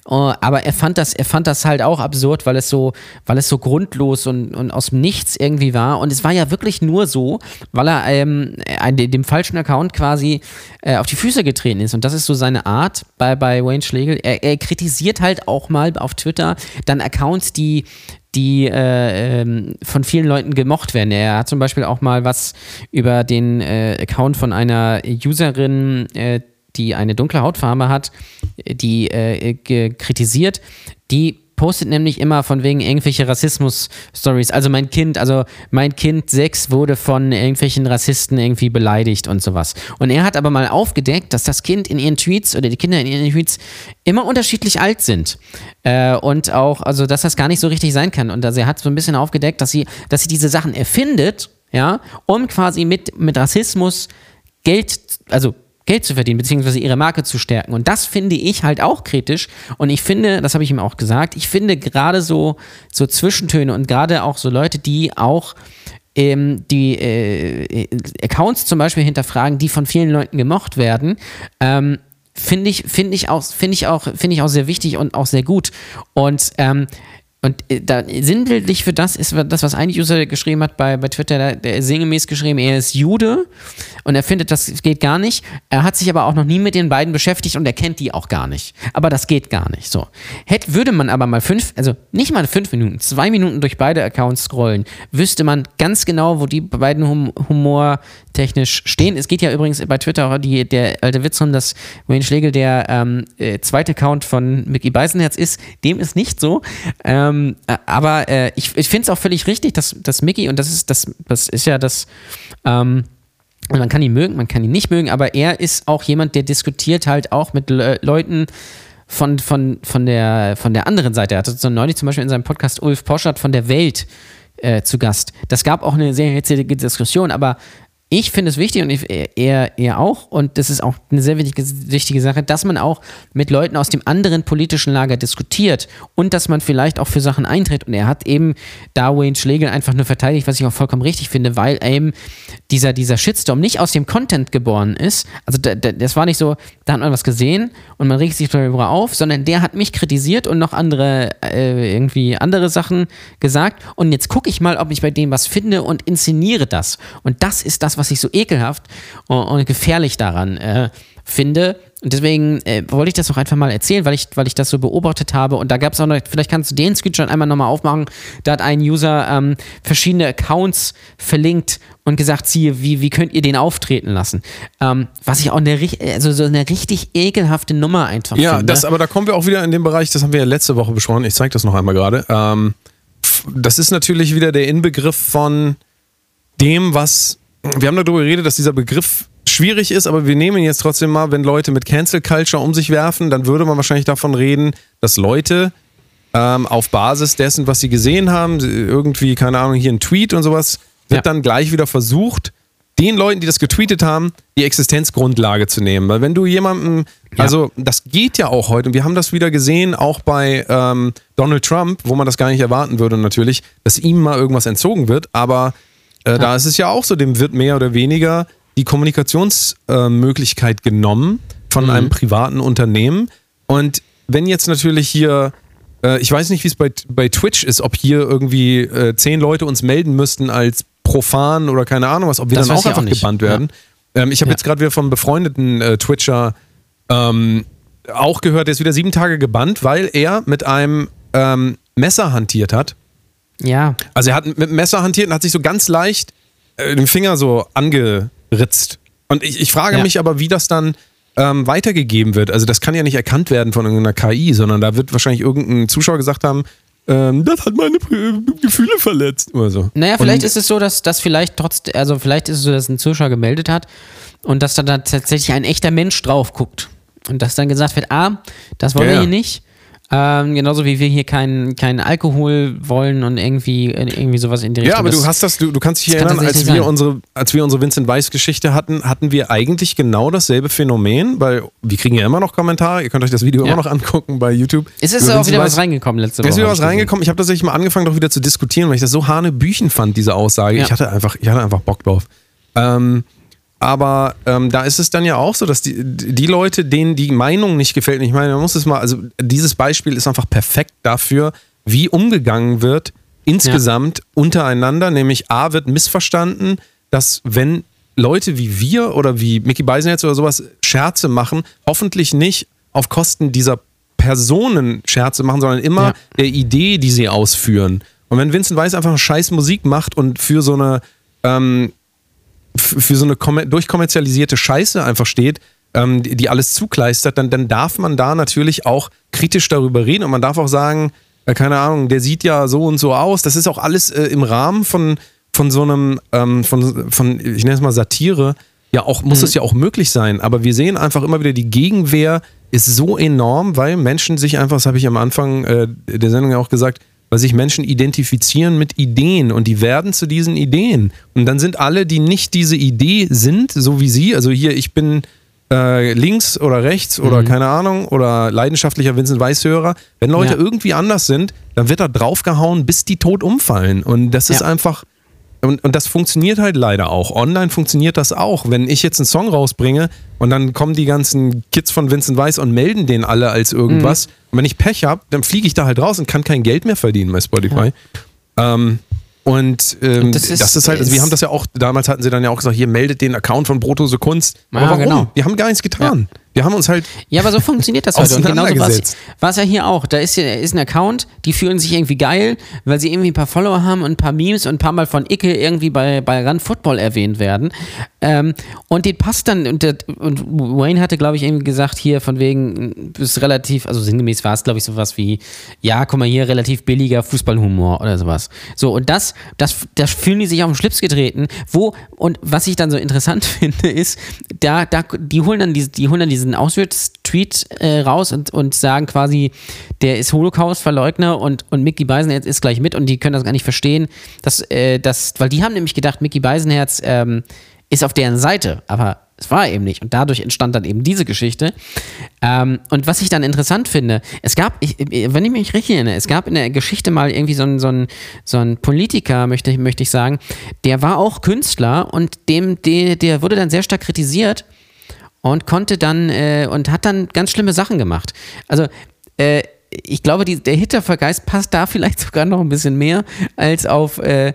Äh, aber er fand das, er fand das halt auch absurd, weil es so, weil es so grundlos und, und aus dem Nichts irgendwie war. Und es war ja wirklich nur so, weil er ähm, dem falschen Account quasi äh, auf die Füße getreten ist. Und das ist so seine Art bei, bei Wayne Schlegel. Er, er kritisiert halt auch mal auf Twitter dann Accounts, die die äh, ähm, von vielen Leuten gemocht werden. Er hat zum Beispiel auch mal was über den äh, Account von einer Userin, äh, die eine dunkle Hautfarbe hat, die äh, kritisiert. Die postet nämlich immer von wegen irgendwelche Rassismus-Stories. Also mein Kind, also mein Kind 6 wurde von irgendwelchen Rassisten irgendwie beleidigt und sowas. Und er hat aber mal aufgedeckt, dass das Kind in ihren Tweets oder die Kinder in ihren Tweets immer unterschiedlich alt sind. Äh, und auch, also dass das gar nicht so richtig sein kann. Und also er hat so ein bisschen aufgedeckt, dass sie, dass sie diese Sachen erfindet, ja, um quasi mit, mit Rassismus Geld, also Geld zu verdienen, beziehungsweise ihre Marke zu stärken. Und das finde ich halt auch kritisch. Und ich finde, das habe ich ihm auch gesagt, ich finde gerade so, so Zwischentöne und gerade auch so Leute, die auch ähm, die äh, Accounts zum Beispiel hinterfragen, die von vielen Leuten gemocht werden, ähm, finde ich, finde ich auch, ich auch, ich auch sehr wichtig und auch sehr gut. Und ähm, und äh, da sinnbildlich für das ist das, was ein User geschrieben hat bei, bei Twitter, der, der ist sinngemäß geschrieben, er ist Jude und er findet, das geht gar nicht. Er hat sich aber auch noch nie mit den beiden beschäftigt und er kennt die auch gar nicht. Aber das geht gar nicht. So. Hätte, würde man aber mal fünf, also nicht mal fünf Minuten, zwei Minuten durch beide Accounts scrollen, wüsste man ganz genau, wo die beiden hum humortechnisch stehen. Es geht ja übrigens bei Twitter auch die, der alte Witz um, dass Wayne Schlegel der ähm, äh, zweite Account von Mickey Beisenherz ist. Dem ist nicht so. Ähm, äh, aber äh, ich, ich finde es auch völlig richtig, dass, dass Mickey, und das ist, das, das ist ja das, ähm, man kann ihn mögen, man kann ihn nicht mögen, aber er ist auch jemand, der diskutiert halt auch mit Le Leuten von, von, von, der, von der anderen Seite. Er hatte so neulich zum Beispiel in seinem Podcast Ulf Poschert von der Welt äh, zu Gast. Das gab auch eine sehr hitzige Diskussion, aber ich finde es wichtig und ich, er, er auch, und das ist auch eine sehr wichtige, wichtige Sache, dass man auch mit Leuten aus dem anderen politischen Lager diskutiert und dass man vielleicht auch für Sachen eintritt. Und er hat eben Darwin Schlegel einfach nur verteidigt, was ich auch vollkommen richtig finde, weil eben dieser, dieser Shitstorm nicht aus dem Content geboren ist. Also da, da, das war nicht so, da hat man was gesehen und man regt sich darüber auf, sondern der hat mich kritisiert und noch andere, äh, irgendwie andere Sachen gesagt. Und jetzt gucke ich mal, ob ich bei dem was finde und inszeniere das. Und das ist das, was ich so ekelhaft und, und gefährlich daran äh, finde. Und deswegen äh, wollte ich das auch einfach mal erzählen, weil ich, weil ich das so beobachtet habe. Und da gab es auch noch, vielleicht kannst du den Screenshot einmal nochmal aufmachen. Da hat ein User ähm, verschiedene Accounts verlinkt und gesagt, siehe, wie, wie könnt ihr den auftreten lassen? Ähm, was ich auch eine, also so eine richtig ekelhafte Nummer einfach ja, finde. das, aber da kommen wir auch wieder in den Bereich, das haben wir ja letzte Woche besprochen. Ich zeige das noch einmal gerade. Ähm, das ist natürlich wieder der Inbegriff von dem, was wir haben darüber geredet, dass dieser Begriff schwierig ist, aber wir nehmen ihn jetzt trotzdem mal, wenn Leute mit Cancel Culture um sich werfen, dann würde man wahrscheinlich davon reden, dass Leute ähm, auf Basis dessen, was sie gesehen haben, irgendwie, keine Ahnung, hier ein Tweet und sowas, wird ja. dann gleich wieder versucht, den Leuten, die das getweetet haben, die Existenzgrundlage zu nehmen. Weil wenn du jemandem, ja. also das geht ja auch heute, und wir haben das wieder gesehen, auch bei ähm, Donald Trump, wo man das gar nicht erwarten würde natürlich, dass ihm mal irgendwas entzogen wird, aber äh, ja. Da ist es ja auch so, dem wird mehr oder weniger die Kommunikationsmöglichkeit äh, genommen von mhm. einem privaten Unternehmen. Und wenn jetzt natürlich hier, äh, ich weiß nicht, wie es bei, bei Twitch ist, ob hier irgendwie äh, zehn Leute uns melden müssten als profan oder keine Ahnung was, ob wir das dann auch einfach auch gebannt werden. Ja. Ähm, ich habe ja. jetzt gerade wieder vom befreundeten äh, Twitcher ähm, auch gehört, der ist wieder sieben Tage gebannt, weil er mit einem ähm, Messer hantiert hat ja. Also er hat mit dem Messer hantiert und hat sich so ganz leicht äh, den Finger so angeritzt. Und ich, ich frage ja. mich aber, wie das dann ähm, weitergegeben wird. Also das kann ja nicht erkannt werden von irgendeiner KI, sondern da wird wahrscheinlich irgendein Zuschauer gesagt haben, ähm, das hat meine Gefühle verletzt oder so. Naja, vielleicht und, ist es so, dass das vielleicht trotz, also vielleicht ist es so, dass ein Zuschauer gemeldet hat und dass da tatsächlich ein echter Mensch drauf guckt. Und dass dann gesagt wird, ah, das wollen ja, wir hier nicht. Ähm, genauso wie wir hier keinen kein Alkohol wollen und irgendwie, irgendwie sowas in die Richtung. Ja, aber du hast das, du, du kannst dich erinnern, als wir, unsere, als wir unsere Vincent Weiss Geschichte hatten, hatten wir eigentlich genau dasselbe Phänomen, weil wir kriegen ja immer noch Kommentare, ihr könnt euch das Video ja. immer noch angucken bei YouTube. Es ist auch wieder Weiss. was reingekommen letzte Woche. Es ist wieder was reingekommen. Ich habe tatsächlich mal angefangen, doch wieder zu diskutieren, weil ich das so hanebüchen fand, diese Aussage. Ja. Ich hatte einfach, ich hatte einfach Bock drauf. Ähm, aber ähm, da ist es dann ja auch so, dass die, die Leute, denen die Meinung nicht gefällt, ich meine, man muss es mal, also dieses Beispiel ist einfach perfekt dafür, wie umgegangen wird insgesamt ja. untereinander. Nämlich A wird missverstanden, dass wenn Leute wie wir oder wie Mickey Beisenherz oder sowas Scherze machen, hoffentlich nicht auf Kosten dieser Personen Scherze machen, sondern immer ja. der Idee, die sie ausführen. Und wenn Vincent Weiss einfach scheiß Musik macht und für so eine ähm, für so eine durchkommerzialisierte Scheiße einfach steht, ähm, die, die, alles zukleistert, dann, dann darf man da natürlich auch kritisch darüber reden und man darf auch sagen, äh, keine Ahnung, der sieht ja so und so aus. Das ist auch alles äh, im Rahmen von, von so einem, ähm, von, von, ich nenne es mal Satire, ja auch, muss es mhm. ja auch möglich sein. Aber wir sehen einfach immer wieder, die Gegenwehr ist so enorm, weil Menschen sich einfach, das habe ich am Anfang äh, der Sendung ja auch gesagt, weil sich Menschen identifizieren mit Ideen und die werden zu diesen Ideen. Und dann sind alle, die nicht diese Idee sind, so wie sie, also hier, ich bin äh, links oder rechts oder mhm. keine Ahnung oder leidenschaftlicher Vincent Weißhörer, wenn Leute ja. irgendwie anders sind, dann wird da draufgehauen, bis die tot umfallen. Und das ist einfach und, und das funktioniert halt leider auch. Online funktioniert das auch. Wenn ich jetzt einen Song rausbringe und dann kommen die ganzen Kids von Vincent Weiss und melden den alle als irgendwas. Mhm. Und wenn ich Pech habe, dann fliege ich da halt raus und kann kein Geld mehr verdienen bei Spotify. Ähm, und ähm, Das das, ist- ist, halt, also wir ist- haben das ja auch, damals hatten sie dann ja auch gesagt, hier meldet den Account von Brotose Kunst. Aber Ja, warum? genau. Wir haben gar nichts getan. Wir haben uns halt Ja, aber so funktioniert das heute. Und genauso war es ja hier auch. Da ist, ja- ist ein Account, die fühlen sich irgendwie geil, weil sie irgendwie ein paar Follower haben und ein paar Memes und ein paar Mal von Icke irgendwie bei, bei Run Football erwähnt werden. Ähm, und den passt dann, und, der, und Wayne hatte, glaube ich, irgendwie gesagt, hier von wegen, ist relativ, also sinngemäß war es, glaube ich, sowas wie, ja, guck mal hier, relativ billiger Fußballhumor oder sowas. So, und das, das, das fühlen die sich auf den Schlips getreten, wo, und was ich dann so interessant finde, ist, da, da, die holen dann diese, die holen dann diesen Auschwitz-Tweet äh, raus und, und sagen quasi, der ist Holocaust-Verleugner und, und Mickey Beisenherz ist gleich mit und die können das gar nicht verstehen, dass, äh, dass, weil die haben nämlich gedacht, Mickey Beisenherz ähm, ist auf deren Seite, aber es war eben nicht. Und dadurch entstand dann eben diese Geschichte. Ähm, und was ich dann interessant finde, es gab, ich, wenn ich mich richtig erinnere, es gab in der Geschichte mal irgendwie so einen so einen- so einen Politiker, möchte ich, möchte ich sagen, der war auch Künstler und dem, der, der wurde dann sehr stark kritisiert und konnte dann äh, und hat dann ganz schlimme Sachen gemacht. Also äh, ich glaube, die, der Hitlervergeist passt da vielleicht sogar noch ein bisschen mehr als auf äh, äh,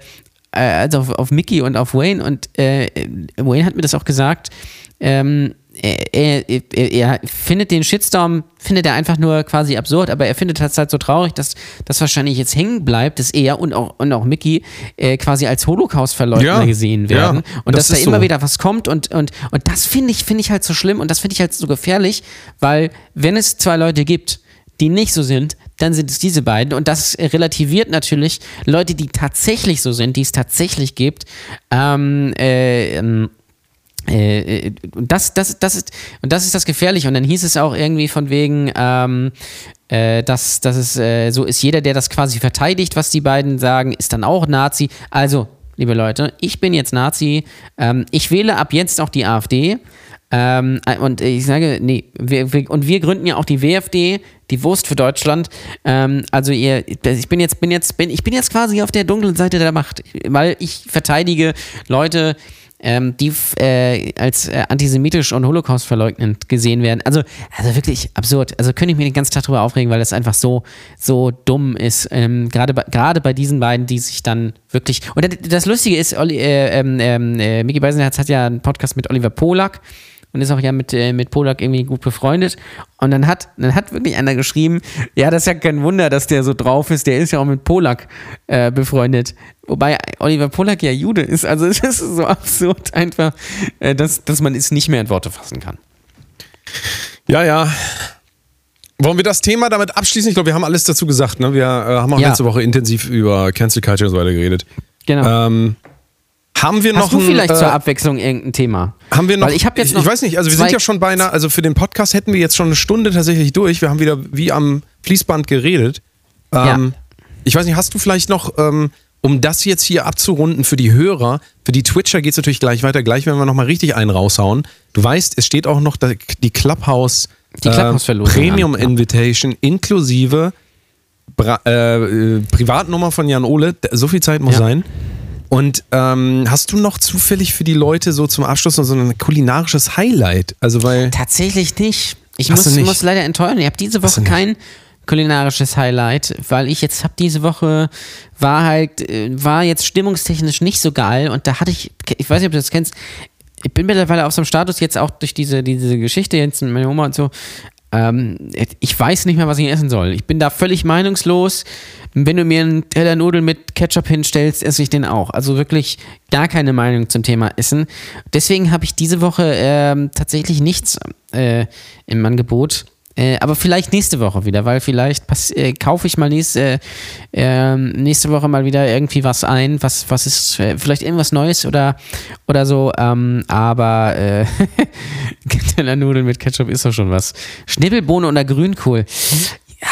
als auf, auf Mickey und auf Wayne. Und äh, Wayne hat mir das auch gesagt. Ähm, er, er, er, findet den Shitstorm, findet er einfach nur quasi absurd, aber er findet das halt so traurig, dass das wahrscheinlich jetzt hängen bleibt, dass er und auch, und auch Mickey äh, quasi als Holocaust-Verleugner Ja, gesehen werden. ja, und das dass da immer so. wieder was kommt und, und, und das finde ich, finde ich halt so schlimm und das finde ich halt so gefährlich, weil wenn es zwei Leute gibt, die nicht so sind, dann sind es diese beiden und das relativiert natürlich Leute, die tatsächlich so sind, die es tatsächlich gibt. Ähm, äh, ähm, äh, äh, und das, das, das ist, und das ist das Gefährliche. Und dann hieß es auch irgendwie von wegen, ähm, äh, dass, dass es äh, so ist, jeder, der das quasi verteidigt, was die beiden sagen, ist dann auch Nazi. Also, liebe Leute, ich bin jetzt Nazi. Ähm, ich wähle ab jetzt auch die AfD. Ähm, und ich sage, nee, wir, wir, und wir gründen ja auch die WFD, die Wurst für Deutschland. Ähm, also ihr, ich bin jetzt, bin jetzt, bin, ich bin jetzt quasi auf der dunklen Seite der Macht, weil ich verteidige Leute, ähm, die äh, als äh, antisemitisch und Holocaust verleugnend gesehen werden. Also, also wirklich absurd. Also könnte ich mich den ganzen Tag drüber aufregen, weil das einfach so, so dumm ist. Ähm, Gerade bei, diesen beiden, die sich dann wirklich. Und das- das Lustige ist, Olli, äh, ähm, ähm, äh, Mickey Beisenherz hat ja einen Podcast mit Oliver Polak und ist auch ja mit, äh, mit Polak irgendwie gut befreundet. Und dann hat, dann hat wirklich einer geschrieben, ja, das ist ja kein Wunder, dass der so drauf ist, der ist ja auch mit Polak äh, befreundet. Wobei Oliver Polak ja Jude ist. Also es ist so absurd einfach, äh, dass, dass man es nicht mehr in Worte fassen kann. Ja, ja. Wollen wir das Thema damit abschließen? Ich glaube, wir haben alles dazu gesagt. Ne? Wir äh, haben auch Ja. letzte Woche intensiv über Cancel Culture und so weiter geredet. Genau. Ähm, haben wir Hast noch du ein, vielleicht äh, zur Abwechslung irgendein Thema? Haben wir noch? Weil ich habe jetzt noch ich weiß nicht, also wir sind ja schon beinahe, also für den Podcast hätten wir jetzt schon eine Stunde tatsächlich durch. Wir haben wieder wie am Fließband geredet. Ähm, Ich weiß nicht, hast du vielleicht noch, ähm, um das jetzt hier abzurunden für die Hörer, für die Twitcher geht es natürlich gleich weiter. Gleich werden wir nochmal richtig einen raushauen. Du weißt, es steht auch noch die Clubhouse, Die äh, Clubhouse-Verlosung Premium an, ja. Invitation inklusive Bra äh, äh, Privatnummer von Jan Ole. So viel Zeit muss Ja. sein. Und ähm, hast du noch zufällig für die Leute so zum Abschluss noch so ein kulinarisches Highlight? Also weil Tatsächlich nicht. Ich muss, nicht? muss leider enttäuschen. Ich habe diese Woche kein kulinarisches Highlight, weil ich jetzt habe diese Woche war halt äh, war jetzt stimmungstechnisch nicht so geil und da hatte ich ich weiß nicht, ob du das kennst. Ich bin mittlerweile auf so einem Status jetzt auch durch diese diese Geschichte jetzt mit meiner Oma und so. Ähm, ich weiß nicht mehr, was ich essen soll. Ich bin da völlig meinungslos. Wenn du mir einen Teller Nudeln mit Ketchup hinstellst, esse ich den auch. Also wirklich gar keine Meinung zum Thema Essen. Deswegen habe ich diese Woche ähm, tatsächlich nichts äh, im Angebot. Äh, aber vielleicht nächste Woche wieder, weil vielleicht äh, kaufe ich mal nächste, äh, ähm, nächste Woche mal wieder irgendwie was ein, was, was ist, äh, vielleicht irgendwas Neues oder, oder so. Ähm, aber äh, Tellernudeln mit Ketchup ist doch schon was. Schnibbelbohne oder Grünkohl.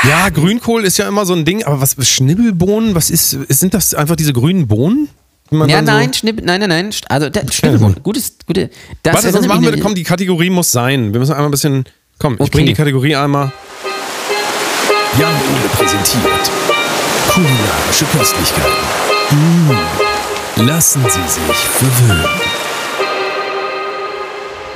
ja, Grünkohl ist ja immer so ein Ding, aber was Schnibbelbohnen, was ist, sind das einfach diese grünen Bohnen? Ja, dann so- nein, Schnibbel, nein, nein, nein. Also der, Schnibbelbohne, gutes, gute. Das Warte, sonst machen wir, komm, die Kategorie muss sein. Wir müssen einmal ein bisschen, komm, ich Okay. bringe die Kategorie einmal. Jan Ole präsentiert kulinarische Köstlichkeiten. Lassen Sie sich verwöhnen.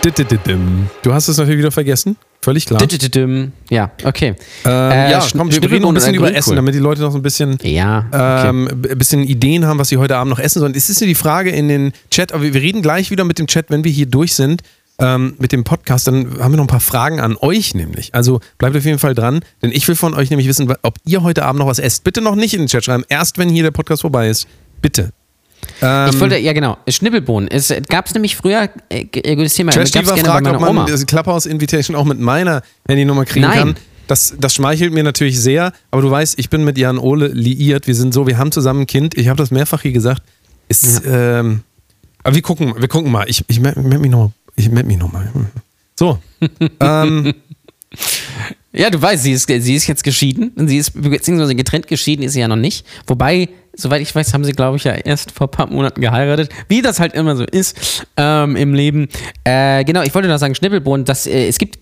Didididim. Du hast es natürlich wieder vergessen. Völlig klar. Didididim. Ja, okay. Ähm, Äh, ja, komm, wir reden noch ein bisschen über? Essen, damit die Leute noch so ein bisschen, Ja, okay. ähm, ein bisschen Ideen haben, was sie heute Abend noch essen sollen. Es ist nur die Frage in den Chat, aber wir reden gleich wieder mit dem Chat, wenn wir hier durch sind. Ähm, mit dem Podcast, dann haben wir noch ein paar Fragen an euch nämlich. Also bleibt auf jeden Fall dran, denn ich will von euch nämlich wissen, ob ihr heute Abend noch was esst. Bitte noch nicht in den Chat schreiben, erst wenn hier der Podcast vorbei ist. Bitte. Ähm, ich wollte, ja genau, Schnibbelbohnen. Es gab es nämlich früher, äh, g- gutes Thema, Trash Diva fragt, ob man Oma. das Clubhouse Invitation auch mit meiner Handynummer kriegen Nein. kann. Das, das schmeichelt mir natürlich sehr, aber du weißt, ich bin mit Jan Ole liiert. Wir sind so, wir haben zusammen ein Kind. Ich habe das mehrfach hier gesagt. Ist, ähm, aber wir gucken, wir gucken mal. Ich, ich meld mich noch. Ich melde mich noch mal. So. ähm, Ja, du weißt, sie ist, sie ist jetzt geschieden. Sie ist, beziehungsweise getrennt geschieden ist sie ja noch nicht. Wobei, soweit ich weiß, haben sie, glaube ich, ja erst vor ein paar Monaten geheiratet. Wie das halt immer so ist ähm, im Leben. Äh, genau, ich wollte noch sagen, Schnippelbohnen, das, äh, es gibt,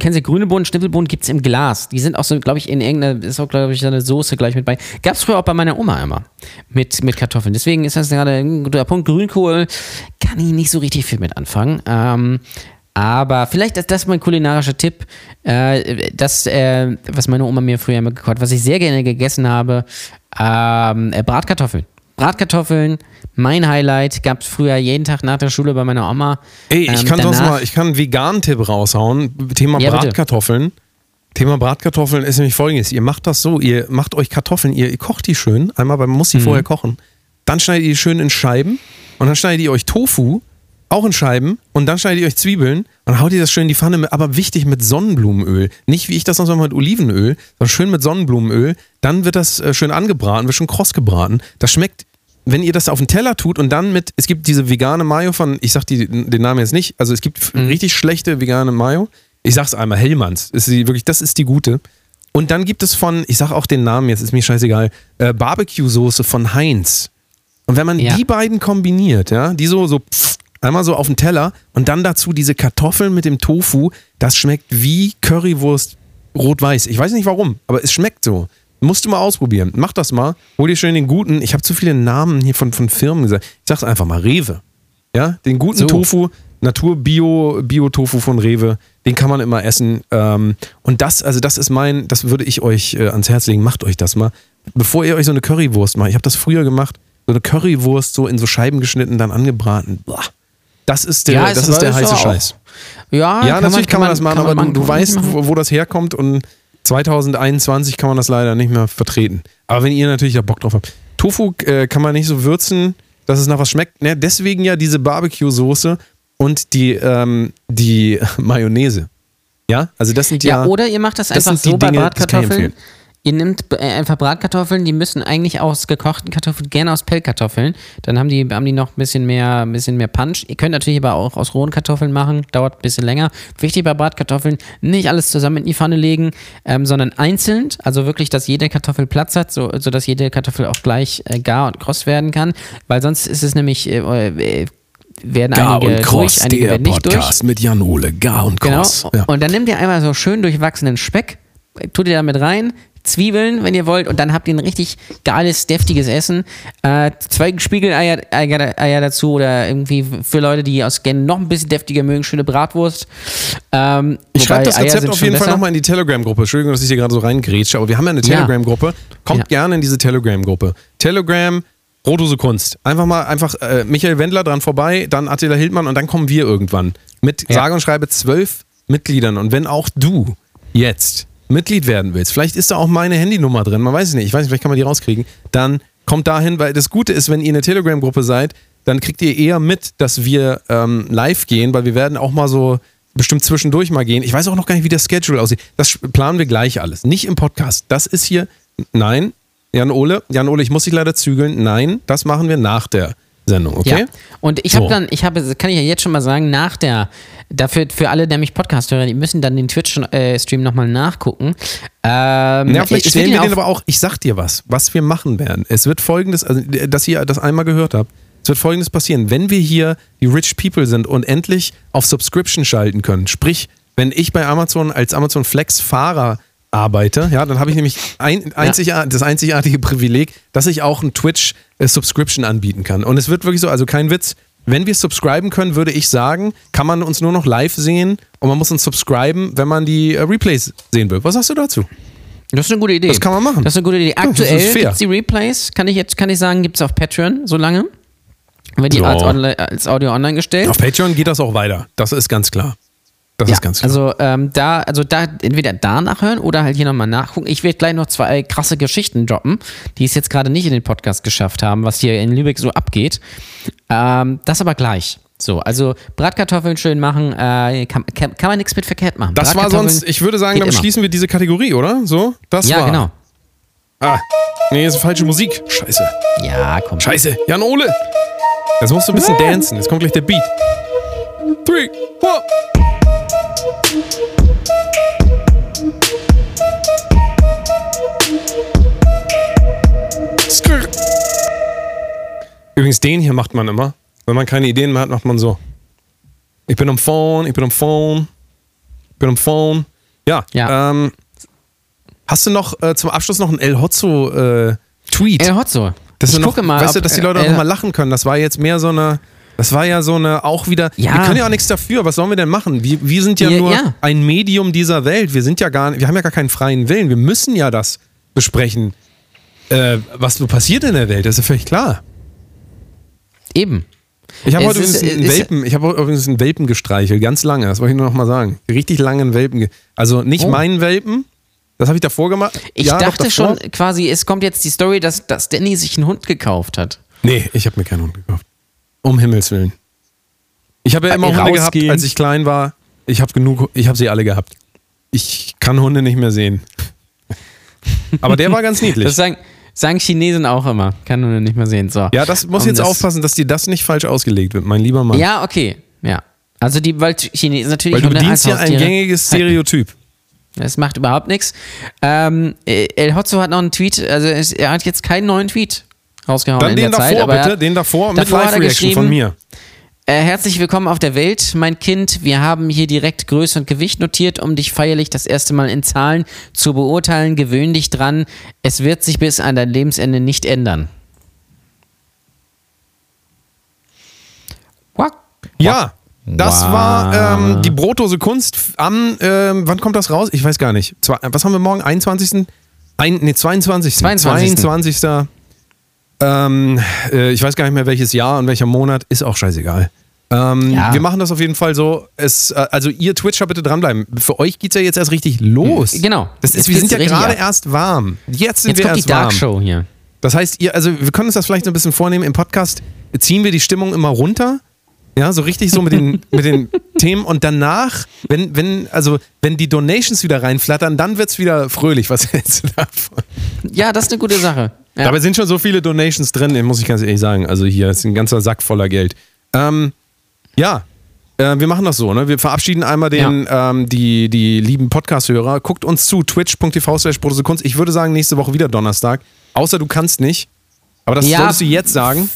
kennen Sie grüne Bohnen, Schnippelbohnen gibt es im Glas. Die sind auch so, glaube ich, in irgendeiner, ist auch, glaube ich, so eine Soße gleich mit bei. Gab es früher auch bei meiner Oma immer. Mit, mit Kartoffeln. Deswegen ist das gerade ein guter Punkt. Grünkohl kann ich nicht so richtig viel mit anfangen. Ähm, aber vielleicht ist das mein kulinarischer Tipp, äh, das, äh, was meine Oma mir früher immer gekocht hat, was ich sehr gerne gegessen habe, ähm, äh, Bratkartoffeln. Bratkartoffeln, mein Highlight, gab es früher jeden Tag nach der Schule bei meiner Oma. ey, ich Ähm, kann sonst mal, ich kann einen veganen Tipp raushauen. Thema Ja, bitte. Bratkartoffeln. Thema Bratkartoffeln ist nämlich folgendes. Ihr macht das so, ihr macht euch Kartoffeln, ihr, ihr kocht die schön, einmal, weil man muss sie Mhm. vorher kochen. Dann schneidet ihr die schön in Scheiben und dann schneidet ihr euch Tofu auch in Scheiben und dann schneidet ihr euch Zwiebeln und haut ihr das schön in die Pfanne, mit, aber wichtig mit Sonnenblumenöl. Nicht wie ich das sonst immer mit Olivenöl, sondern schön mit Sonnenblumenöl. Dann wird das äh, schön angebraten, wird schon kross gebraten. Das schmeckt, wenn ihr das auf den Teller tut und dann mit, es gibt diese vegane Mayo von, ich sag die, den Namen jetzt nicht, also es gibt richtig schlechte vegane Mayo. Ich sag's einmal, Hellmanns. Ist die wirklich, das ist die gute. Und dann gibt es von, ich sag auch den Namen jetzt, ist mir scheißegal, äh, Barbecue-Soße von Heinz. Und wenn man Ja. die beiden kombiniert, ja, die so, so pff, einmal so auf den Teller und dann dazu diese Kartoffeln mit dem Tofu, das schmeckt wie Currywurst rot-weiß. Ich weiß nicht warum, aber es schmeckt so. Musst du mal ausprobieren. Mach das mal. Hol dir schön den guten. Ich habe zu viele Namen hier von, von Firmen gesagt. Ich sag's einfach mal, Rewe. Ja, den guten So. Tofu, Natur-Bio, Bio-Tofu von Rewe, den kann man immer essen. Ähm, und das, also das ist mein, das würde ich euch äh, ans Herz legen. Macht euch das mal. Bevor ihr euch so eine Currywurst macht, ich habe das früher gemacht, so eine Currywurst so in so Scheiben geschnitten, dann angebraten. Boah. Das ist der, Ja, das es ist der heiße auch- Scheiß. Ja, Ja, natürlich kann man, das machen, kann aber man du, du weißt, man wo, wo das herkommt und 2021 kann man das leider nicht mehr vertreten. Aber wenn ihr natürlich da Bock drauf habt. Tofu äh, kann man nicht so würzen, dass es nach was schmeckt. Ne? Deswegen ja diese Barbecue-Soße und die, ähm, die Mayonnaise. Ja, also das sind ja. Ja, oder ihr macht das das einfach so bei Dinge, das ich Bratkartoffeln. Ihr nehmt äh, einfach Bratkartoffeln, die müssen eigentlich aus gekochten Kartoffeln, gerne aus Pellkartoffeln. Dann haben die, haben die noch ein bisschen mehr, ein bisschen mehr Punch. Ihr könnt natürlich aber auch aus rohen Kartoffeln machen, dauert ein bisschen länger. Wichtig bei Bratkartoffeln, nicht alles zusammen in die Pfanne legen, ähm, sondern einzeln. Also wirklich, dass jede Kartoffel Platz hat, so, sodass jede Kartoffel auch gleich äh, gar und kross werden kann. Weil sonst ist es nämlich, äh, äh, werden Gar einige und Cross, durch, einige der werden nicht durch. Podcast mit Jan Ole. Gar und Genau. Cross. Ja. Und dann nehmt ihr einmal so schön durchwachsenen Speck, tut ihr damit rein, Zwiebeln, wenn ihr wollt, und dann habt ihr ein richtig geiles, deftiges Essen. Äh, zwei Spiegeleier Eier, Eier dazu oder irgendwie für Leute, die aus gerne noch ein bisschen deftiger mögen, schöne Bratwurst. Ähm, Ich schreibe das Rezept auf jeden Fall besser. nochmal in die Telegram-Gruppe. Entschuldigung, dass ich hier gerade so reingrätsche, aber wir haben ja eine. Telegram-Gruppe. Kommt Ja. gerne in diese Telegram-Gruppe. Telegram, Rotose Kunst. Einfach mal, einfach äh, Michael Wendler dran vorbei, dann Attila Hildmann und dann kommen wir irgendwann. Mit Ja. sage und schreibe zwölf Mitgliedern. Und wenn auch du jetzt Mitglied werden willst, vielleicht ist da auch meine Handynummer drin, man weiß es nicht, ich weiß nicht, vielleicht kann man die rauskriegen, dann kommt dahin, weil das Gute ist, wenn ihr eine Telegram-Gruppe seid, dann kriegt ihr eher mit, dass wir ähm, live gehen, weil wir werden auch mal so bestimmt zwischendurch mal gehen. Ich weiß auch noch gar nicht, wie der Schedule aussieht. Das planen wir gleich alles. Nicht im Podcast. Das ist hier, nein, Jan Ole, Jan Ole, ich muss dich leider zügeln. Nein, das machen wir nach der Sendung, okay? Ja. Und ich So. habe dann, ich habe, kann ich ja jetzt schon mal sagen, nach der, dafür für alle, nämlich Podcast hören, die müssen dann den Twitch-Stream nochmal nachgucken. Ähm, Ja, vielleicht stellen wir ja den aber auch, ich sag dir was, was wir machen werden. Es wird folgendes, also, dass ihr das einmal gehört habt, es wird folgendes passieren. Wenn wir hier die Rich People sind und endlich auf Subscription schalten können, sprich, wenn ich bei Amazon als Amazon Flex Fahrer arbeite, ja, dann habe ich nämlich ein, einzigar, das einzigartige Privileg, dass ich auch ein Twitch-Subscription anbieten kann. Und es wird wirklich so, also kein Witz, wenn wir subscriben können, würde ich sagen, kann man uns nur noch live sehen und man muss uns subscriben, wenn man die äh, Replays sehen will. Was sagst du dazu? Das ist eine gute Idee. Das kann man machen. Das ist eine gute Idee. Aktuell gibt es die Replays, kann ich jetzt kann ich sagen, gibt es auf Patreon so lange. Wird die Ja. als Audio online gestellt. Auf Patreon geht das auch weiter. Das ist ganz klar. Das ja, ist ganz klar. also ähm, da, also da entweder da nachhören oder halt hier nochmal nachgucken. Ich werde gleich noch zwei krasse Geschichten droppen, die es jetzt gerade nicht in den Podcast geschafft haben, was hier in Lübeck so abgeht. Ähm, das aber gleich. So, also Bratkartoffeln schön machen, äh, kann, kann, kann man nichts mit verkehrt machen. das war sonst, ich würde sagen, damit immer. schließen wir diese Kategorie, oder? So? Das Ja, war. genau. Ah, nee, ist falsche Musik. Scheiße. Ja, komm. Scheiße. Jan Ole. Jetzt musst du ein bisschen dancen. Jetzt kommt gleich der Beat. Three, four. Übrigens, den hier macht man immer. Wenn man keine Ideen mehr hat, macht man so. Ich bin am Phone, ich bin am Phone, ich bin am Phone. Ja, Ja. Ähm, hast du noch äh, zum Abschluss noch einen El Hotzo äh, Tweet? El Hotzo. Das ich ist noch, gucke mal. weißt du, dass die Leute äh, auch noch mal lachen können. Das war jetzt mehr so eine, das war ja so eine, auch wieder, Ja. wir können ja auch nichts dafür. Was sollen wir denn machen? Wir, wir sind ja, Ja, nur ja. ein Medium dieser Welt. Wir sind ja gar, wir haben ja gar keinen freien Willen. Wir müssen ja das besprechen, äh, was so passiert in der Welt. Das ist ja völlig klar. Eben. Ich habe heute übrigens einen Welpen, ich habe übrigens einen Welpen gestreichelt, ganz lange. Das wollte ich nur noch mal sagen. Richtig langen Welpen. Also nicht Oh. meinen Welpen. Das habe ich davor gemacht. Ich Ja, dachte schon quasi, es kommt jetzt die Story, dass, dass Danny sich einen Hund gekauft hat. Nee, ich habe mir keinen Hund gekauft. Um Himmels Willen. Ich habe ja immer Hunde gehabt, als ich klein war. Ich habe genug, ich habe sie alle gehabt. Ich kann Hunde nicht mehr sehen. Aber der war ganz niedlich. Das sagen, sagen Chinesen auch immer. Kann man nicht mehr sehen. So. ja, das muss Um jetzt das- aufpassen, dass dir das nicht falsch ausgelegt wird, mein lieber Mann. Ja, okay. Ja. Also die, weil Chinesen natürlich Weil du Hunde bedienst als ja ein gängiges. Stereotyp. Das macht überhaupt nichts. Ähm, El Hotzo hat noch einen Tweet, also er hat jetzt keinen neuen Tweet rausgehauen Dann in den der davor, Zeit. er bitte. Den davor, mit davor er Live-Reaction von mir. Äh, herzlich willkommen auf der Welt, mein Kind. Wir haben hier direkt Größe und Gewicht notiert, um dich feierlich das erste Mal in Zahlen zu beurteilen. Gewöhn dich dran. Es wird sich bis an dein Lebensende nicht ändern. Quack. Ja, das Wow. war ähm, die Brotdose Kunst am, ähm, wann kommt das raus? Ich weiß gar nicht. Zwei, was haben wir morgen? 21. Ein, nee, 22. 22.. 22. Ähm, äh, ich weiß gar nicht mehr welches Jahr und welcher Monat, ist auch scheißegal. Ähm, Ja. Wir machen das auf jeden Fall so. Es, äh, also ihr Twitcher bitte dranbleiben. Für euch geht's ja jetzt erst richtig los. Genau. Das ist, Jetzt wir sind ja gerade erst warm. Jetzt sind Jetzt wir kommt die erst warm. Dark Show hier. Das heißt, ihr, also wir können uns das vielleicht so ein bisschen vornehmen. Im Podcast ziehen wir die Stimmung immer runter. Ja, so richtig so mit den, mit den Themen. Und danach, wenn, wenn, also, wenn die Donations wieder reinflattern, dann wird's wieder fröhlich. Was hältst du davon? Ja, das ist eine gute Sache. Ja. Dabei sind schon so viele Donations drin, muss ich ganz ehrlich sagen. Also hier ist ein ganzer Sack voller Geld. Ähm, ja, äh, wir machen das so, ne? Wir verabschieden einmal den, ähm, die, die lieben Podcast-Hörer. Guckt uns zu, twitch.tv slash Kunst. Ich würde sagen, nächste Woche wieder Donnerstag. Außer du kannst nicht. Aber das Ja. solltest du jetzt sagen.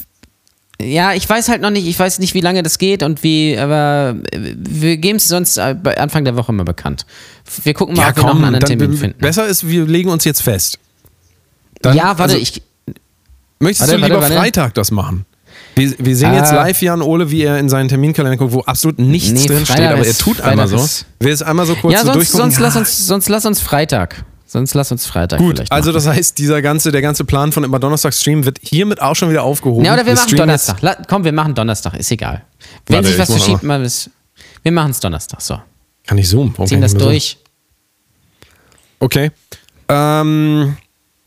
Ja, ich weiß halt noch nicht, ich weiß nicht, wie lange das geht und wie, aber wir geben es sonst bei Anfang der Woche mal bekannt. Wir gucken mal, ob wir noch einen anderen Termin finden. besser ist, wir legen uns jetzt fest. Dann- ja, warte, also, ich. Möchtest warte, du lieber warte. Freitag das machen? Wir, wir sehen jetzt Äh, live Jan Ole, wie er in seinen Terminkalender guckt, wo absolut nichts Nee, drin steht, aber er ist- tut Freitag einmal so. ist- Will es einmal so kurz Ja, so sonst, durchgucken? sonst, lass uns, sonst lass uns Freitag. Sonst lass uns Freitag Gut, also machen. das heißt, dieser ganze, der ganze Plan von immer Donnerstag streamen wird hiermit auch schon wieder aufgehoben. Ja, oder wir, machen streamen Donnerstag. La, komm, wir machen Donnerstag, ist egal. Wenn Warte, sich was verschiebt, mal das. Wir machen es Donnerstag, so. Jetzt, kann ich zoomen? Warum Ziehen das durch. Okay. Ähm,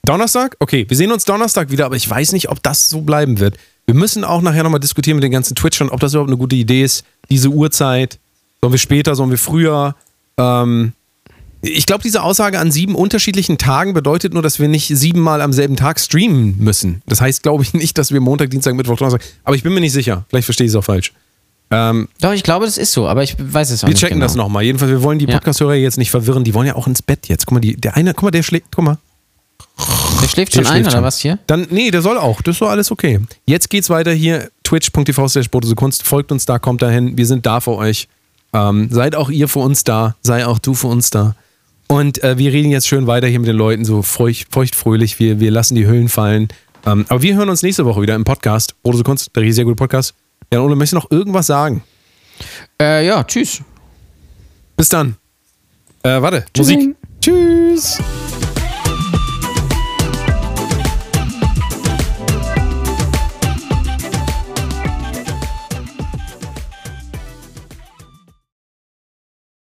Donnerstag? Okay, wir sehen uns Donnerstag wieder, aber ich weiß nicht, ob das so bleiben wird. Wir müssen auch nachher nochmal diskutieren mit den ganzen Twitchern, ob das überhaupt eine gute Idee ist, diese Uhrzeit. Sollen wir später, sollen wir früher? Ähm, ich glaube, diese Aussage an sieben unterschiedlichen Tagen bedeutet nur, dass wir nicht siebenmal am selben Tag streamen müssen. Das heißt, glaube ich, nicht, dass wir Montag, Dienstag, Mittwoch, Donnerstag. Aber ich bin mir nicht sicher. Vielleicht verstehe ich es auch falsch. Ähm, Doch, ich glaube, das ist so, aber ich weiß es auch wir nicht. checken genau. das nochmal. Jedenfalls, wir wollen die. Podcast-Hörer jetzt nicht verwirren. Die wollen ja auch ins Bett jetzt. Guck mal, die, der eine, guck mal, der schlägt, guck mal. Der schläft Der schon ein, schläft oder schon. was hier? Dann, nee, der soll auch. Das ist doch alles okay. Jetzt geht's weiter hier. Twitch.tv slash Kunst. Folgt uns da, kommt dahin. Wir sind da für euch. Ähm, seid auch ihr für uns da. Sei auch du für uns da. Und äh, wir reden jetzt schön weiter hier mit den Leuten, so feucht, feuchtfröhlich. Wir, wir lassen die Hüllen fallen. Ähm, aber wir hören uns nächste Woche wieder im Podcast. So Kunst, der sehr gute Podcast. Jan Ole, möchtest du noch irgendwas sagen? Äh, ja, tschüss. Bis dann. Äh, warte, Musik. Tschüss.